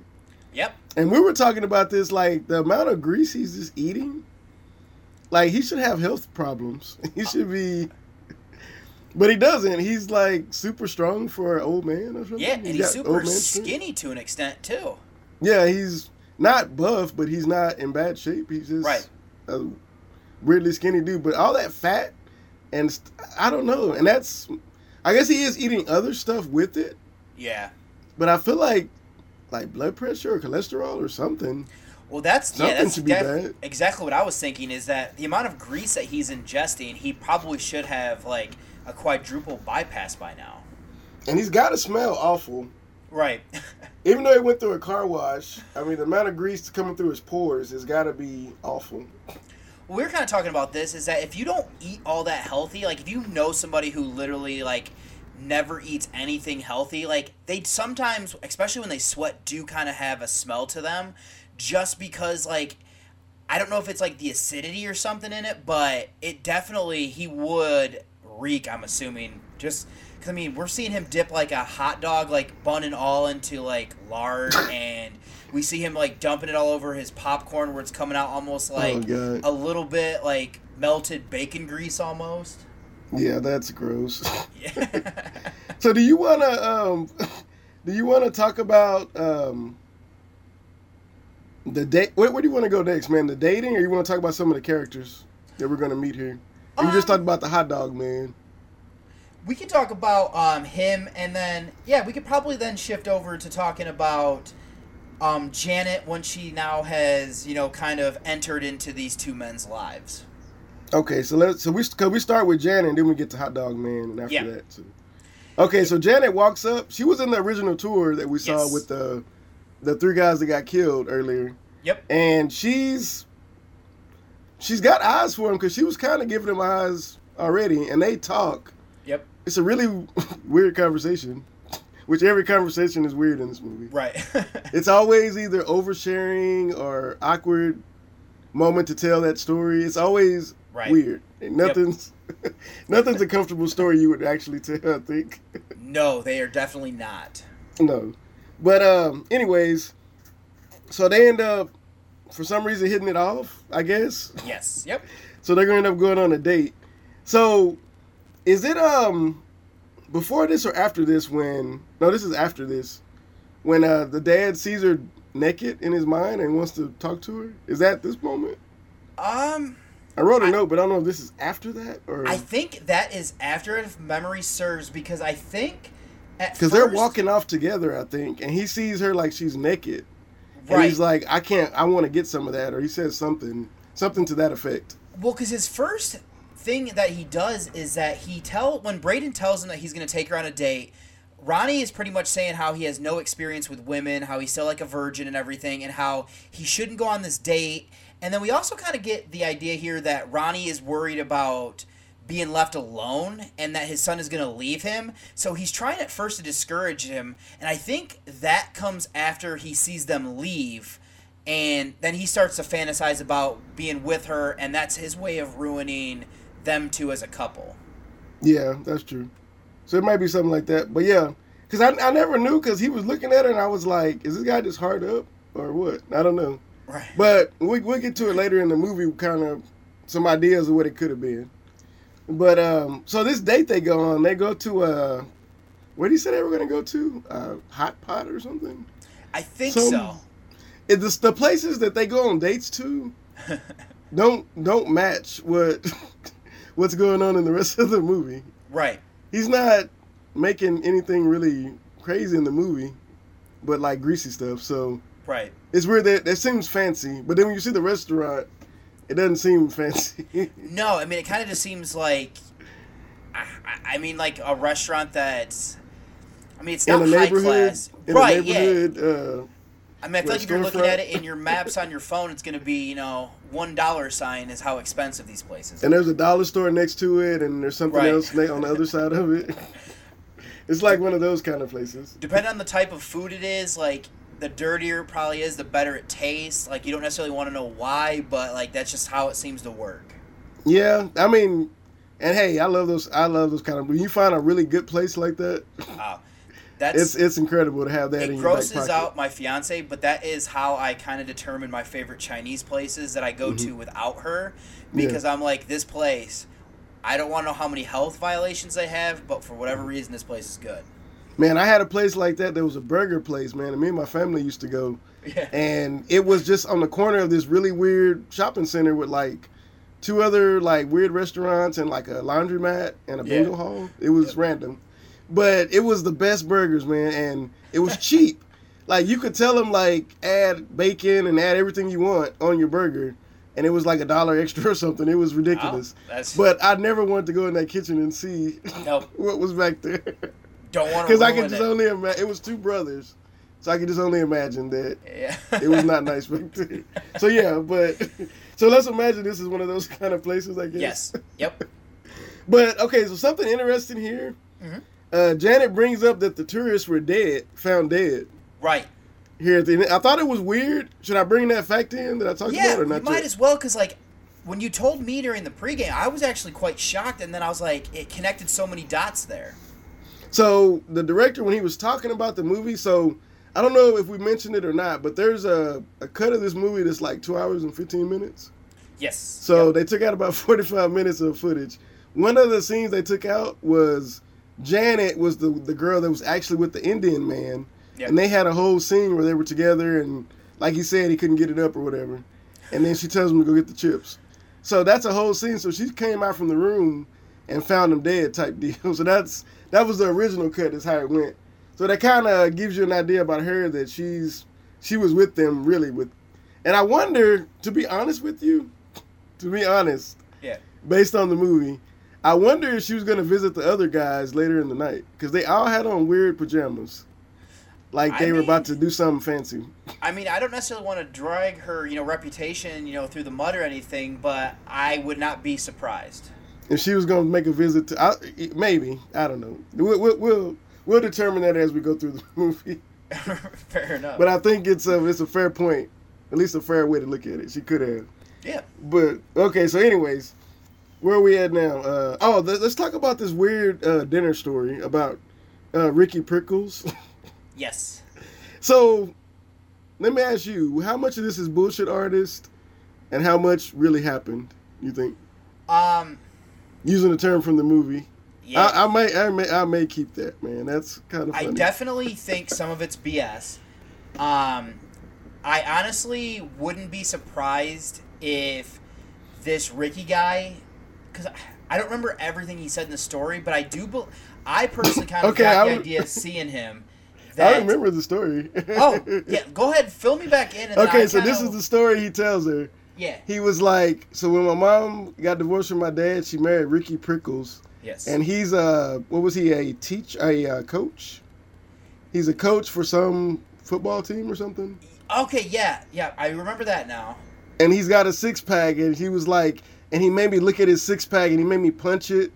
Yep. And we were talking about this, like the amount of grease he's just eating. Like he should have health problems. He should be, but he doesn't. He's like super strong for an old man or something. Yeah, and he's got super skinny to an extent too. Yeah, he's not buff, but he's not in bad shape. He's just Right. a weirdly skinny dude. But all that fat, and st- I don't know. And that's, I guess he is eating other stuff with it. Yeah. But I feel like, like blood pressure or cholesterol or something. Well, that's Something yeah, that's def- exactly what I was thinking. Is that the amount of grease that he's ingesting? He probably should have like a quadruple bypass by now. And he's got to smell awful. Right. Even though he went through a car wash, I mean, the amount of grease coming through his pores has got to be awful. we're kind of talking about this is that if you don't eat all that healthy, like if you know somebody who literally like never eats anything healthy, like they sometimes, especially when they sweat, do kind of have a smell to them, just because like I don't know if it's like the acidity or something in it, but it definitely he would reek. I'm assuming just. Cause I mean, we're seeing him dip like a hot dog, like bun and all, into like lard, and we see him like dumping it all over his popcorn, where it's coming out almost oh like God. a little bit like melted bacon grease, almost. Yeah, that's gross. so, do you want to um, do you want to talk about um, the date? Where, where do you want to go next, man? The dating, or you want to talk about some of the characters that we're gonna meet here? Or you just Um, talked about the hot dog man. We could talk about um, him, and then yeah, we could probably then shift over to talking about um, Janet once she now has you know kind of entered into these two men's lives. Okay, so let's so we cause we start with Janet, and then we get to Hot Dog Man, and after Yeah. that, too. Okay, so Janet walks up. She was in the original tour that we saw Yes. with the the three guys that got killed earlier. Yep. And she's she's got eyes for him because she was kind of giving him eyes already, and they talk. Yep. It's a really weird conversation, which every conversation is weird in this movie. Right. It's always either oversharing or awkward moment to tell that story. It's always Right. weird. And nothing's nothing's a comfortable story you would actually tell. I think no, they are definitely not. no, but um, anyways, so they end up for some reason hitting it off. I guess Yes. Yep. so. They're gonna end up going on a date. So is it um before this or after this? When no, this is after this. When uh the dad sees her naked in his mind and wants to talk to her. Is that this moment? Um, I wrote a note, but I don't know if this is after that or I think that is after if memory serves because I think at because they're walking off together. I think, and he sees her like she's naked, and he's like, "I can't. I want to get some of that," or he says something, something to that effect. Well, because his first thing that he does is that he tell when Braden tells him that he's going to take her on a date. Ronnie is pretty much saying how he has no experience with women, how he's still like a virgin and everything, and how he shouldn't go on this date. And then we also kind of get the idea here that Ronnie is worried about being left alone and that his son is going to leave him. So he's trying at first to discourage him. And I think that comes after he sees them leave. And then he starts to fantasize about being with her, and that's his way of ruining them two as a couple. Yeah, that's true. So it might be something like that. But yeah, because I, I never knew because he was looking at her and I was like, is this guy just hard up or what? I don't know. Right. But we, we'll get to it later in the movie, kind of some ideas of what it could have been. But um, so this date they go on, they go to uh, where did he say they were going to go to? Uh, hot pot or something? I think Some- so. It, the, the places that they go on dates to don't don't match what what's going on in the rest of the movie. Right. He's not making anything really crazy in the movie, but like greasy stuff. So Right. it's weird that that seems fancy, but then when you see the restaurant, it doesn't seem fancy. No, I mean it kind of just seems like, I, I- mean like a restaurant that's, I mean it's not a high class, in right? a neighborhood. Uh, Yeah. I mean I feel like if you're looking at it in your maps on your phone, it's gonna be you know one dollar sign is how expensive these places. and there's a dollar store next to it, and there's something Right. else on the other side of it. It's like one of those kind of places. Depending on the type of food it is, like the dirtier it probably is, the better it tastes. Like you don't necessarily want to know why, but like that's just how it seems to work. Yeah, I mean, and hey, I love those. I love those kind of. When you find a really good place like that, Wow. That's it's it's incredible to have that it in your back grosses out my fiance, but that is how I kind of determine my favorite Chinese places that I go to without her Mm-hmm. Yeah. because I'm like this place. I don't want to know how many health violations they have, but for whatever reason, this place is good. Man, I had a place like that. There was a burger place, man, and me and my family used to go. Yeah. And it was just on the corner of this really weird shopping center with like two other like weird restaurants and like a laundromat and a Yeah. bingo hall. It was random, but it was the best burgers, man, and it was cheap. Like you could tell them like add bacon and add everything you want on your burger, and it was like a dollar extra or something. It was ridiculous. But I never wanted to go in that kitchen and see Nope. what was back there. Don't want to Because I could just it. only imagine. It was two brothers. So I could just only imagine that Yeah. it was not nice back there. So yeah, but so let's imagine this is one of those kind of places, I guess. yes. Yep. But okay, so something interesting here. Mm-hmm. Uh, Janet brings up that the tourists were dead, found dead. Right. Here at the end. I thought it was weird. Should I bring that fact in that I talked Yeah, about or you not? might yet? as well because like when you told me during the pregame, I was actually quite shocked, and then I was like, it connected so many dots there. So the director, when he was talking about the movie, so I don't know if we mentioned it or not, but there's a, a cut of this movie that's like two hours and fifteen minutes. Yes. So they took out about 45 minutes of footage. One of the scenes they took out was Janet was the, the girl that was actually with the Indian man. Yep. And they had a whole scene where they were together and like he said he couldn't get it up or whatever. And then she tells him to go get the chips. So that's a whole scene. So she came out from the room and found him dead type deal. So that's that was the original cut is how it went. So that kind of gives you an idea about her that she's she was with them really with and I wonder to be honest with you, to be honest, Yeah. based on the movie, I wonder if she was going to visit the other guys later in the night because they all had on weird pajamas, like I they were mean- about to do something fancy. I mean, I don't necessarily want to drag her, you know, reputation, you know, through the mud or anything, but I would not be surprised. If she was going to make a visit to, I, maybe I don't know. We'll, we'll we'll we'll determine that as we go through the movie. Fair enough. But I think it's a it's a fair point, at least a fair way to look at it. She could have. yeah. But okay, so anyways, where are we at now? Uh, oh, th- let's talk about this weird uh, dinner story about uh, Ricky Prickles. Yes. so, let me ask you, how much of this is bullshit artist, and how much really happened? You think? Um. Using the term from the movie, Yeah. I, I may, I may, I may keep that, man. That's kind of I definitely think some of it's BS. Um, I honestly wouldn't be surprised if this Ricky guy, because I don't remember everything he said in the story, but I do. Be- I personally kind of Okay, got I the re- idea of seeing him. I remember the story. Oh yeah, go ahead, fill me back in. And okay, so this kinda- is the story he tells her. yeah. He was like, so when my mom got divorced from my dad, she married Ricky Prickles. Yes. And he's a what was he a teach a uh, coach? He's a coach for some football team or something. Okay, yeah, yeah, I remember that now. And he's got a six pack, and he was like, and he made me look at his six pack, and he made me punch it,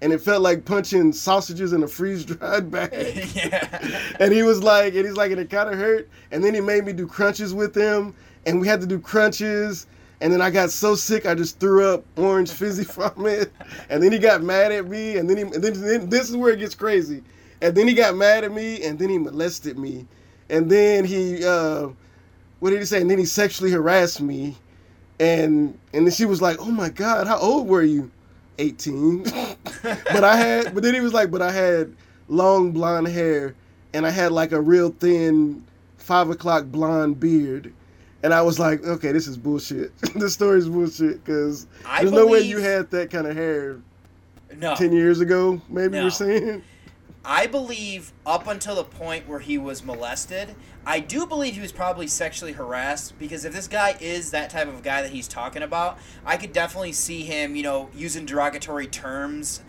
and it felt like punching sausages in a freeze dried bag. yeah. and he was like, and he's like, and it kind of hurt. And then he made me do crunches with him, and we had to do crunches. And then I got so sick, I just threw up orange fizzy from it. And then he got mad at me, and then he, and then, then this is where it gets crazy. And then he got mad at me, and then he molested me, and then he, uh, what did he say? And then he sexually harassed me, and and then she was like, "Oh my God, how old were you?" 18. but I had, but then he was like, but I had long blonde hair, and I had like a real thin five o'clock blonde beard. And I was like, okay, this is bullshit. this story's bullshit because there's no way you had that kind of hair No. 10 years ago, maybe No. you're saying? I believe up until the point where he was molested, I do believe he was probably sexually harassed because if this guy is that type of guy that he's talking about, I could definitely see him, you know, using derogatory terms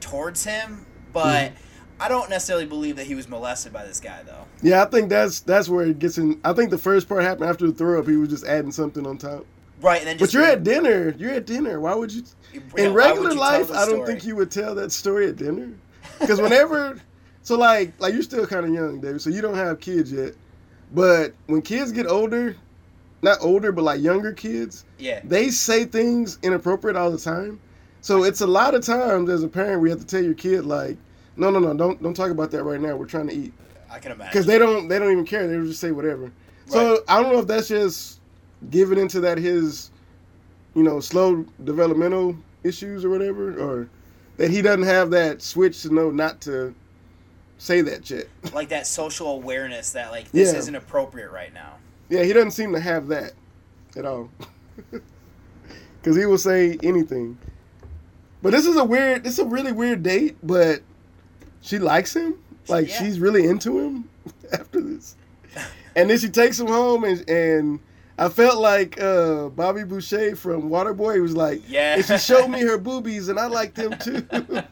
towards him, but hmm. I don't necessarily believe that he was molested by this guy though. Yeah, I think that's that's where it gets in. I think the first part happened after the throw up. He was just adding something on top. Right, and then But you're at dinner. You're at dinner. Why would you? In regular you life, I don't think you would tell that story at dinner. Because whenever, so like, like you're still kind of young, David. So you don't have kids yet. But when kids get older, not older, but like younger kids, Yeah. they say things inappropriate all the time. So it's a lot of times as a parent, we have to tell your kid like, no, no, no, don't don't talk about that right now. We're trying to eat I can imagine. because they don't they don't even care. They just say whatever. So I don't know if that's just giving into that his, you know, slow developmental issues or whatever, or that he doesn't have that switch to know not to say that shit. like that social awareness that like this Yeah. isn't appropriate right now. Yeah, he doesn't seem to have that at all. Because he will say anything. But this is a weird, this is a really weird date, but she likes him. Like, Yeah. she's really into him after this. And then she takes him home, and, and I felt like uh, Bobby Boucher from Waterboy He was like, Yeah. And she showed me her boobies, and I liked them too.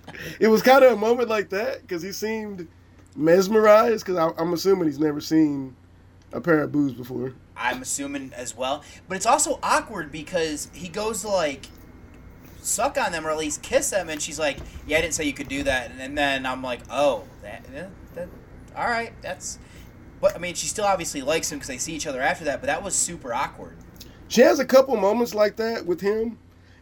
it was kind of a moment like that, because he seemed mesmerized, because I'm assuming he's never seen a pair of boobs before. I'm assuming as well. But it's also awkward because he goes to like suck on them or at least kiss them, and she's like, "Yeah, I didn't say you could do that." And then I'm like, "Oh, that, that, that all right, that's." But I mean, she still obviously likes him because they see each other after that. But that was super awkward. She has a couple moments like that with him,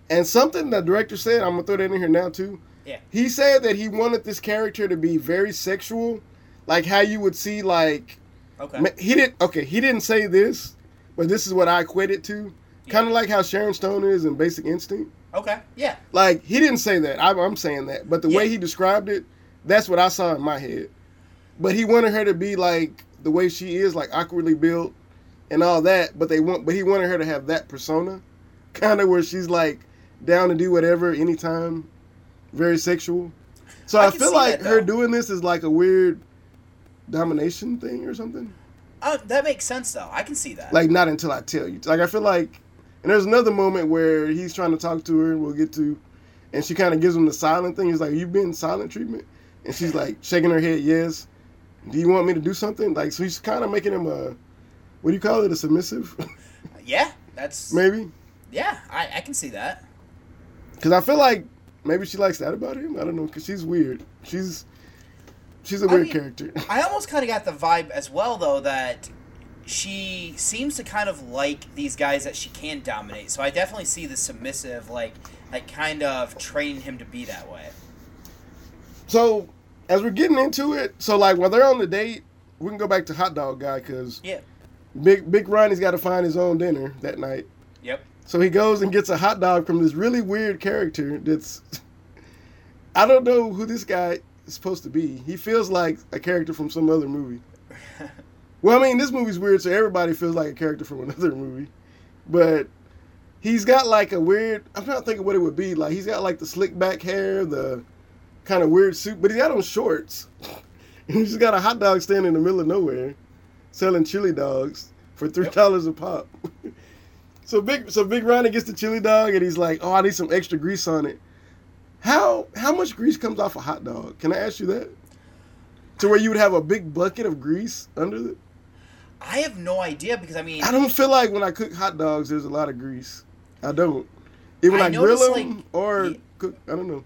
and something the director said. I'm gonna throw that in here now too. Yeah. He said that he wanted this character to be very sexual, like how you would see like. Okay. He didn't. Okay, he didn't say this, but this is what I equate it to. Kind of like how Sharon Stone is in Basic Instinct. Okay. Yeah. Like he didn't say that. I'm, I'm saying that, but the way he described it, that's what I saw in my head. But he wanted her to be like the way she is, like awkwardly built and all that. But they want, but he wanted her to have that persona, kind of where she's like down to do whatever anytime, very sexual. So I I, feel like that, her doing this is like a weird domination thing or something. Uh, that makes sense though. I can see that. Like not until I tell you. Like I feel like, and there's another moment where he's trying to talk to her, and we'll get to, and she kind of gives him the silent thing. He's like, "You've been silent treatment?" And she's like shaking her head, "Yes." Do you want me to do something? Like so, he's kind of making him a, what do you call it, a submissive, yeah, that's maybe? yeah. I, I can see that. Because I feel like maybe she likes that about him. I don't know. Because she's weird. She's, she's a weird mean, character. I almost kind of got the vibe as well, though, that she seems to kind of like these guys that she can dominate. So I definitely see the submissive, like, like kind of training him to be that way. So as we're getting into it, so like while they're on the date, we can go back to hot dog guy because Yeah. Big Big Ronnie's got to find his own dinner that night. Yep. So he goes and gets a hot dog from this really weird character that's I don't know who this guy is supposed to be. He feels like a character from some other movie. well, I mean, this movie's weird, so everybody feels like a character from another movie. But he's got like a weird I'm trying to think of what it would be. Like he's got like the slick back hair, the kind of weird suit, but he got on shorts. and he's just got a hot dog stand in the middle of nowhere selling chili dogs for three dollars a pop. So big, so Big Ronnie gets the chili dog, and he's like, "Oh, I need some extra grease on it." How how much grease comes off a hot dog? Can I ask you that? to where you would have a big bucket of grease under it? I have no idea because I mean I don't feel like when I cook hot dogs, there's a lot of grease. I don't. Even I I, grill them like, or cook. I don't know.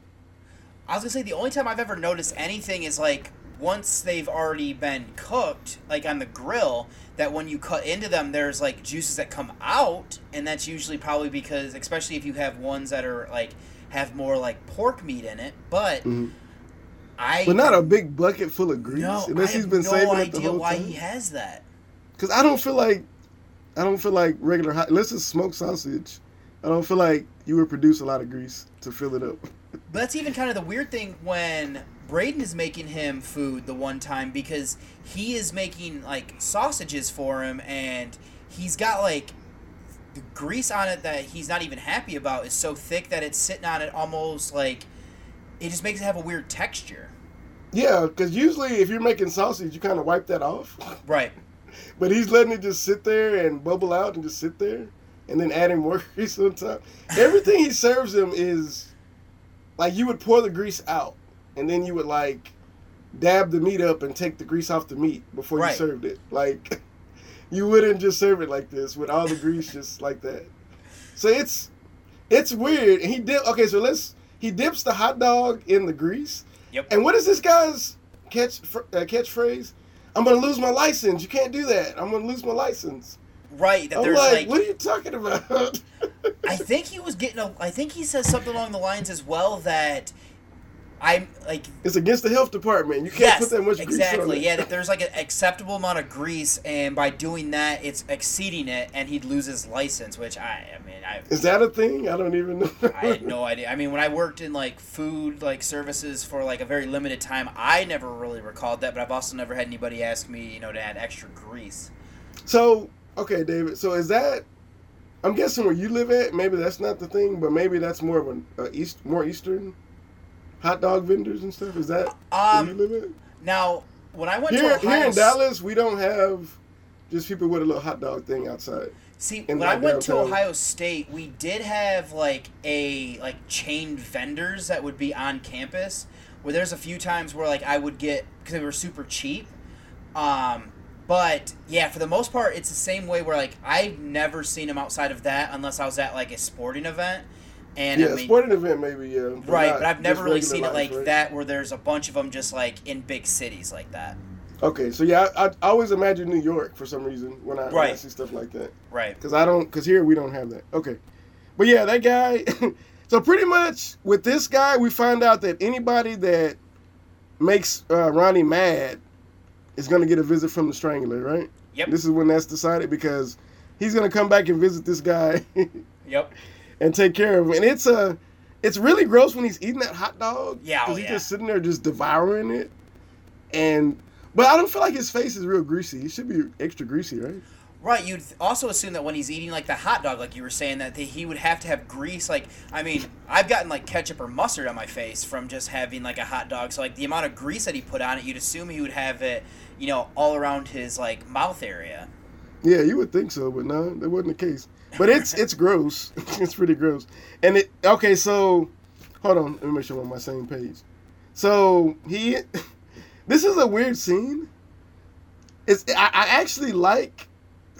I was gonna say the only time I've ever noticed anything is like once they've already been cooked, like on the grill, that when you cut into them, there's like juices that come out, and that's usually probably because, especially if you have ones that are like have more like pork meat in it. But Mhm. I But not a big bucket full of grease. no, unless I he's been no saving it the idea whole why time. he has that. Because I don't feel like, I don't feel like regular hot. Unless it's smoked sausage, I don't feel like you would produce a lot of grease to fill it up. But that's even kind of the weird thing when Braden is making him food the one time because he is making like sausages for him and he's got like the grease on it that he's not even happy about is so thick that it's sitting on it almost like it just makes it have a weird texture. Yeah, because usually if you're making sausage, you kind of wipe that off. Right. But he's letting it just sit there and bubble out and just sit there, and then adding more grease on top. Everything he serves him is like you would pour the grease out, and then you would like dab the meat up and take the grease off the meat before Right. you served it. Like you wouldn't just serve it like this with all the grease just like that. So it's it's weird. And he dip. Okay, so let's he dips the hot dog in the grease. Yep. And what is this guy's catch uh, catchphrase? I'm gonna lose my license. You can't do that. I'm gonna lose my license. Right. That I'm there's like, like, what are you talking about? I think he was getting a I think he says something along the lines as well that I'm like it's against the health department. You can't yes, put that much exactly. Yeah, that there's like an acceptable amount of grease, and by doing that, it's exceeding it, and he'd lose his license. Which I, I mean, I, Is that a thing? I don't even know. I had no idea. I mean, when I worked in like food like services for like a very limited time, I never really recalled that. But I've also never had anybody ask me, you know, to add extra grease. So okay, David. So is that? I'm guessing where you live at. Maybe that's not the thing, but maybe that's more of an uh, east, more eastern hot dog vendors and stuff. Is that Um, where you live at? Now, when I went Here, to Ohio, here in Dallas, we don't have just people with a little hot dog thing outside. See, in, when I went to. Ohio State, we did have like a like chained vendors that would be on campus. Where there's a few times where like I would get because they were super cheap. Um, but yeah, for the most part, it's the same way where like I've never seen them outside of that unless I was at like a sporting event. And yeah, I mean, sporting event maybe. Yeah, right, not but I've never really seen it like right? that where there's a bunch of them just like in big cities like that. Okay, so yeah, I, I always imagine New York for some reason when I, when I see stuff like that. Right. Because I don't, because here we don't have that. Okay, but yeah, that guy. so pretty much with this guy, we find out that anybody that makes uh, Ronnie mad is gonna get a visit from the Strangler, right? Yep. This is when that's decided because he's gonna come back and visit this guy Yep. and take care of him, and it's a. It's really gross when he's eating that hot dog. Yeah, oh, Because he's yeah. just sitting there just devouring it. And but I don't feel like his face is real greasy. He should be extra greasy, right? Right, you'd also assume that when he's eating like the hot dog, like you were saying, that he would have to have grease. Like, I mean, I've gotten like ketchup or mustard on my face from just having like a hot dog. So like the amount of grease that he put on it, you'd assume he would have it, you know, all around his like mouth area. Yeah, you would think so, but no, that wasn't the case. But it's it's gross. it's pretty gross. And it okay, so hold on, let me make sure I'm on my same page. So he this is a weird scene. It's I, I actually like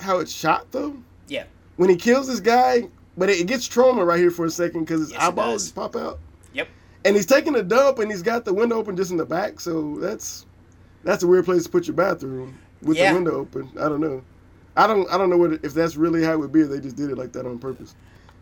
how it's shot though. Yeah. When he kills this guy, but it, it gets Troma right here for a second because his Yes, eyeballs pop out. Yep. And he's taking a dump and he's got the window open just in the back, so that's that's a weird place to put your bathroom with Yeah. the window open. I don't know. I don't I don't know what if that's really how it would be. They just did it like that on purpose.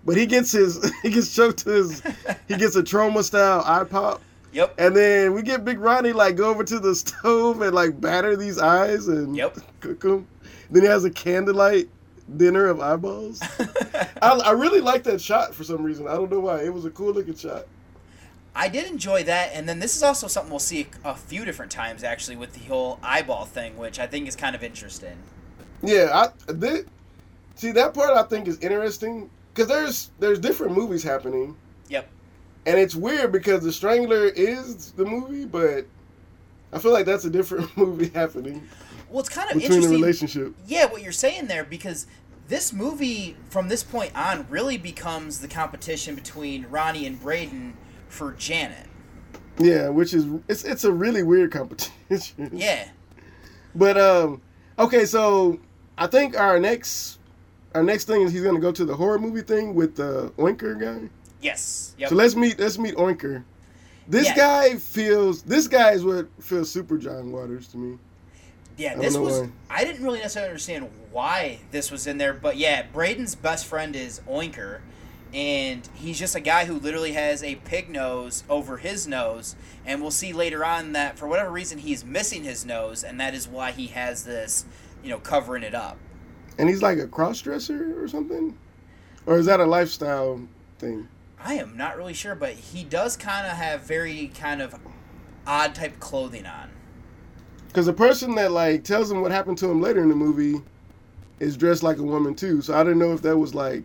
But he gets his he gets choked to his he gets a Troma style eye pop. Yep. And then we get Big Ronnie like go over to the stove and like batter these eyes and Yep. cook them. Then he has a candlelight dinner of eyeballs. I, I really like that shot for some reason. I don't know why. It was a cool looking shot. I did enjoy that, and then this is also something we'll see a few different times actually with the whole eyeball thing, which I think is kind of interesting. Yeah, I thi- see that part. I think is interesting because there's there's different movies happening, Yep. And it's weird because The Strangler is the movie, but I feel like that's a different movie happening Well, it's kind of between the relationship. Yeah, what you're saying there, because this movie, from this point on, really becomes the competition between Ronnie and Braden for Janet. Yeah, which is it's it's a really weird competition. Yeah. But um, okay, so I think our next our next thing is he's gonna go to the horror movie thing with the Oinker guy. Yes. Yep. So let's meet let's meet Oinker. This Yeah. guy feels this guy is what feels super John Waters to me. Yeah, this was. why. I didn't really necessarily understand why this was in there, but yeah, Braden's best friend is Oinker, and he's just a guy who literally has a pig nose over his nose, and we'll see later on that for whatever reason he's missing his nose, and that is why he has this, you know, covering it up. And he's like a cross dresser or something? Or is that a lifestyle thing? I am not really sure, but he does kind of have very kind of odd type clothing on. Because the person that like tells him what happened to him later in the movie is dressed like a woman too. So I didn't know if that was like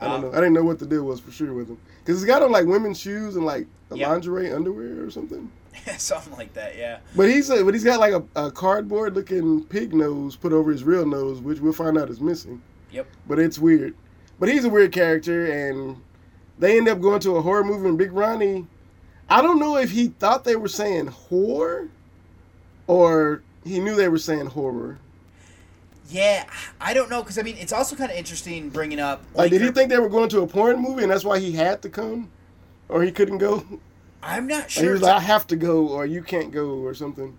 I don't Uh, know. I didn't know what the deal was for sure with him. Because he's got on like women's shoes and like a Yep. lingerie underwear or something. Something like that, yeah. But he's a, but he's got like a, a cardboard looking pig nose put over his real nose, which we'll find out is missing. Yep. But it's weird. But he's a weird character, and they end up going to a horror movie. And Big Ronnie, I don't know if he thought they were saying whore, or he knew they were saying horror. Yeah, I don't know because I mean it's also kind of interesting bringing up. Like, did he think they were going to a porn movie, and that's why he had to come, or he couldn't go? I'm not Like, he sure. was like, I have to go, or you can't go, or something.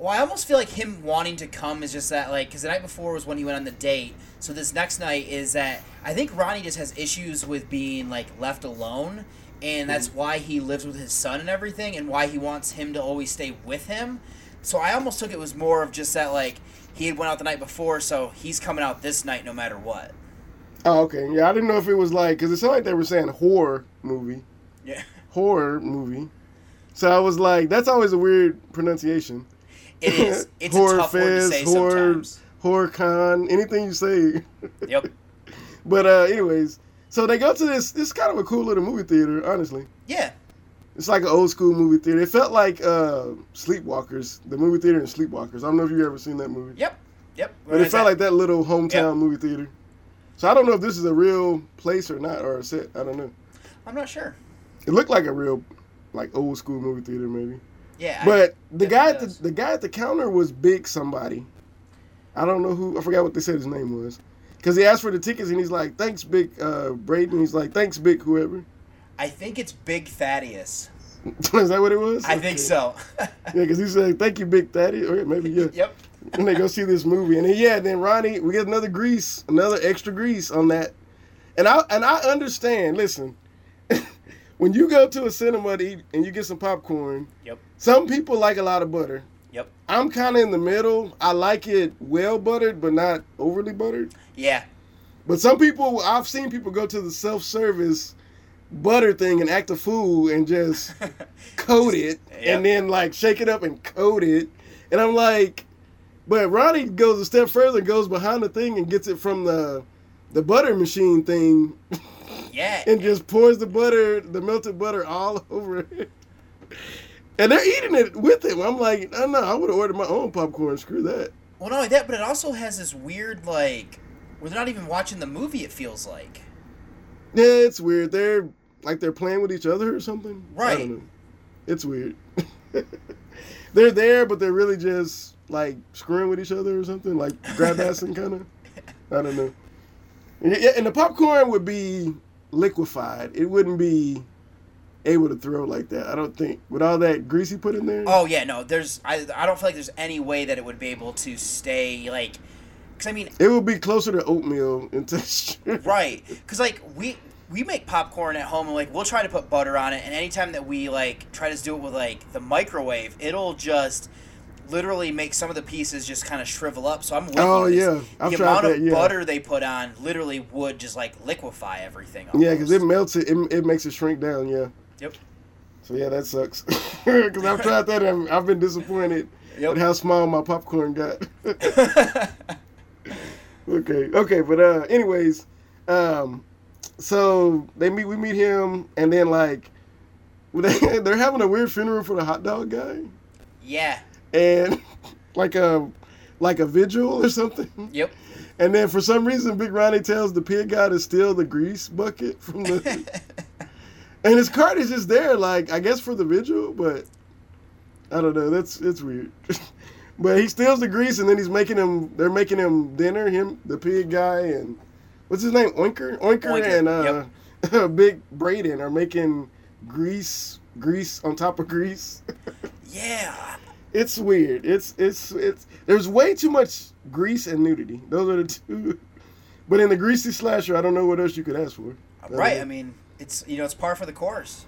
Well, I almost feel like him wanting to come is just that like because the night before was when he went on the date. So this next night is that I think Ronnie just has issues with being like left alone, and that's mm-hmm. why he lives with his son and everything, and why he wants him to always stay with him. So I almost took it was more of just that like he had went out the night before, so he's coming out this night no matter what. Oh, okay. Yeah, I didn't know if it was like because it sounded like they were saying horror movie. Yeah. horror movie. So I was like, that's always a weird pronunciation. It is. It's a tough word to say horror, sometimes. horror con, anything you say. Yep. but uh, anyways, so they go to this. This is kind of a cool little movie theater, honestly. Yeah. It's like an old school movie theater. It felt like uh, Sleepwalkers, the movie theater in Sleepwalkers. I don't know if you've ever seen that movie. Yep. Yep. But it felt like that little hometown Yep. movie theater. So I don't know if this is a real place or not, or a set. I don't know. I'm not sure. It looked like a real, like old school movie theater, maybe. Yeah. I- But the guy at the, the guy at the counter was big somebody. I don't know who. I forgot what they said his name was. Because he asked for the tickets and he's like, "Thanks, big uh, Braden." He's like, "Thanks, big whoever." I think it's Big Thaddeus. Is that what it was? I think so. Yeah, because he said, "Thank you, big Thaddeus." Or maybe yeah. yep. And they go see this movie, and then yeah, then Ronnie, we get another grease, another extra grease on that. And I and I understand. Listen, when you go to a cinema to eat and you get some popcorn, Yep. some people like a lot of butter. Yep. I'm kind of in the middle. I like it well buttered, but not overly buttered. Yeah. But some people, I've seen people go to the self service butter thing and act a fool and just coat it Yep. and then like shake it up and coat it. And I'm like, but Ronnie goes a step further and goes behind the thing and gets it from the the butter machine thing And just pours the butter, the melted butter all over it. And they're eating it with him. I'm like, oh, no, I would have ordered my own popcorn. Screw that. Well, not only that, but it also has this weird like where they're not even watching the movie. It feels like. Yeah, it's weird. They're like they're playing with each other or something. I Right. don't know. It's weird. they're there, but they're really just like screwing with each other or something, like grab assing kind of. I don't know. Yeah, and the popcorn would be liquefied. It wouldn't be able to throw like that. I don't think with all that grease he put in there. Oh yeah, no. There's I I don't feel like there's any way that it would be able to stay like. Because I mean, It would be closer to oatmeal in texture. right? Because like we we make popcorn at home and like we'll try to put butter on it, and anytime that we like try to do it with like the microwave, it'll just literally make some of the pieces just kind of shrivel up. So I'm with Oh, you. yeah. I've the amount that, of yeah. butter they put on literally would just like liquefy everything. Yeah, because it melts it, it. It makes it shrink down. Yeah. Yep. So yeah, that sucks. Because I've tried that and I've been disappointed Yep. with how small my popcorn got. okay, okay, but uh, anyways, um, so they meet. We meet him, and then like, they- they're having a weird funeral for the hot dog guy, Yeah. And like a like a vigil or something. Yep. And then for some reason, Big Ronnie tells the pig guy to steal the grease bucket from the. and his card is just there, like I guess for the vigil, but I don't know. That's it's weird. but he steals the grease, and then he's making him. They're making him dinner. Him, the pig guy, and what's his name? Oinker, Oinker, Oinker, and uh, Big Braden are making grease, grease on top of grease. Yeah. It's weird. It's it's it's. There's way too much grease and nudity. Those are the two. But in the greasy slasher, I don't know what else you could ask for. Right. I mean, it's you know it's par for the course.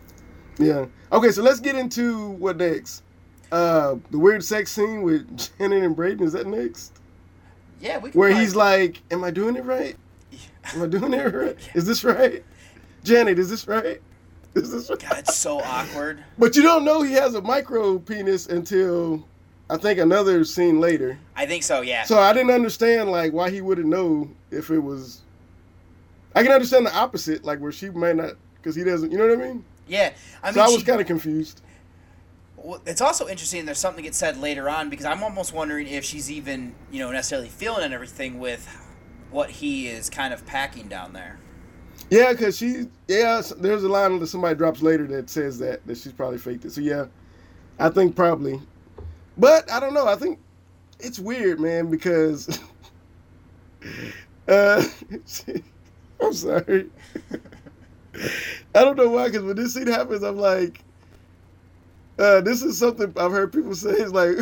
Yeah. Okay, so let's get into what next. Uh, the weird sex scene with Janet and Braden is that next? Yeah, we. Can Where he's like, "Am I doing it right? Am I doing it right? Is this right? Janet, is this right? Is this right?" God, it's so awkward. But you don't know he has a micro penis until I think another scene later. I think so. Yeah. So I didn't understand like why he wouldn't know if it was. I can understand the opposite, like where she might not, because he doesn't. You know what I mean? yeah. I mean, so I was she- kind of confused. Well, it's also interesting. There's something that gets said later on because I'm almost wondering if she's even, you know, necessarily feeling and everything with what he is kind of packing down there. Yeah, because she, yeah, there's a line that somebody drops later that says that that she's probably faked it. So yeah, I think probably, but I don't know. I think it's weird, man, because uh, I'm sorry. I don't know why, because when this scene happens, I'm like, uh, this is something I've heard people say. It's like,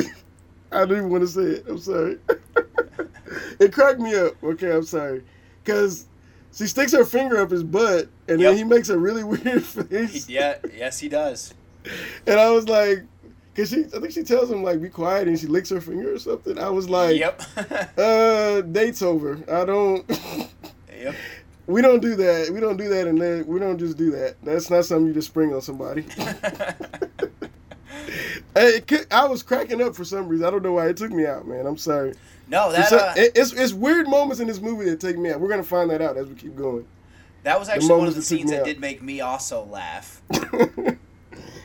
I don't even want to say it. I'm sorry. it cracked me up. Okay, I'm sorry. Because she sticks her finger up his butt, and Yep. then he makes a really weird face. Yeah. yes, he does. And I was like, because she, I think she tells him, like, be quiet, and she licks her finger or something. I was like, yep. uh, date's over. I don't. yep. We don't do that. We don't do that, and then we don't just do that. That's not something you just spring on somebody. Hey, it could, I was cracking up for some reason. I don't know why it took me out, man. I'm sorry. No, that a- uh, it- it's it's weird moments in this movie that take me out. We're gonna find that out as we keep going. that was actually one of the that scenes that out. did make me also laugh.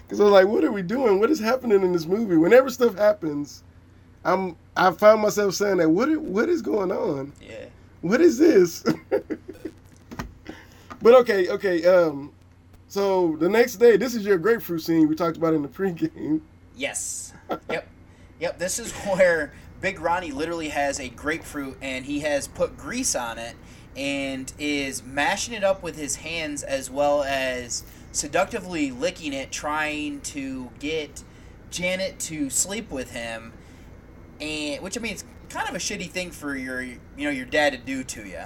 Because I was like, what are we doing? What is happening in this movie? Whenever stuff happens, I'm I found myself saying that what what is going on? Yeah. What is this? but okay, okay. Um, so the next day, this is your grapefruit scene we talked about in the pregame. Yes. Yep. Yep. This is where Big Ronnie literally has a grapefruit and he has put grease on it and is mashing it up with his hands as well as seductively licking it, trying to get Janet to sleep with him. And which I mean, it's kind of a shitty thing for your you know your dad to do to you.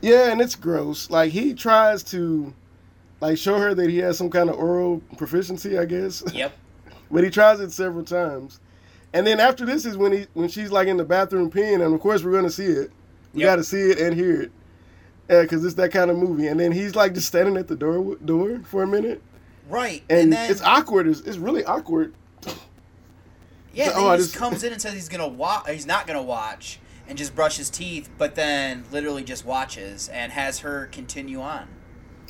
Yeah, and it's gross. Like he tries to, like, show her that he has some kind of oral proficiency, I guess. Yep. but he tries it several times. And then after this is when he when she's like in the bathroom peeing, and of course we're gonna see it. We Yep. got to see it and hear it, because it's that kind of movie. And then he's like just standing at the door door for a minute, Right. and, And, then it's awkward. It's, it's really awkward. Yeah, So- oh, he just just- comes in and says he's gonna watch. He's not gonna watch and just brush his teeth, but then literally just watches and has her continue on.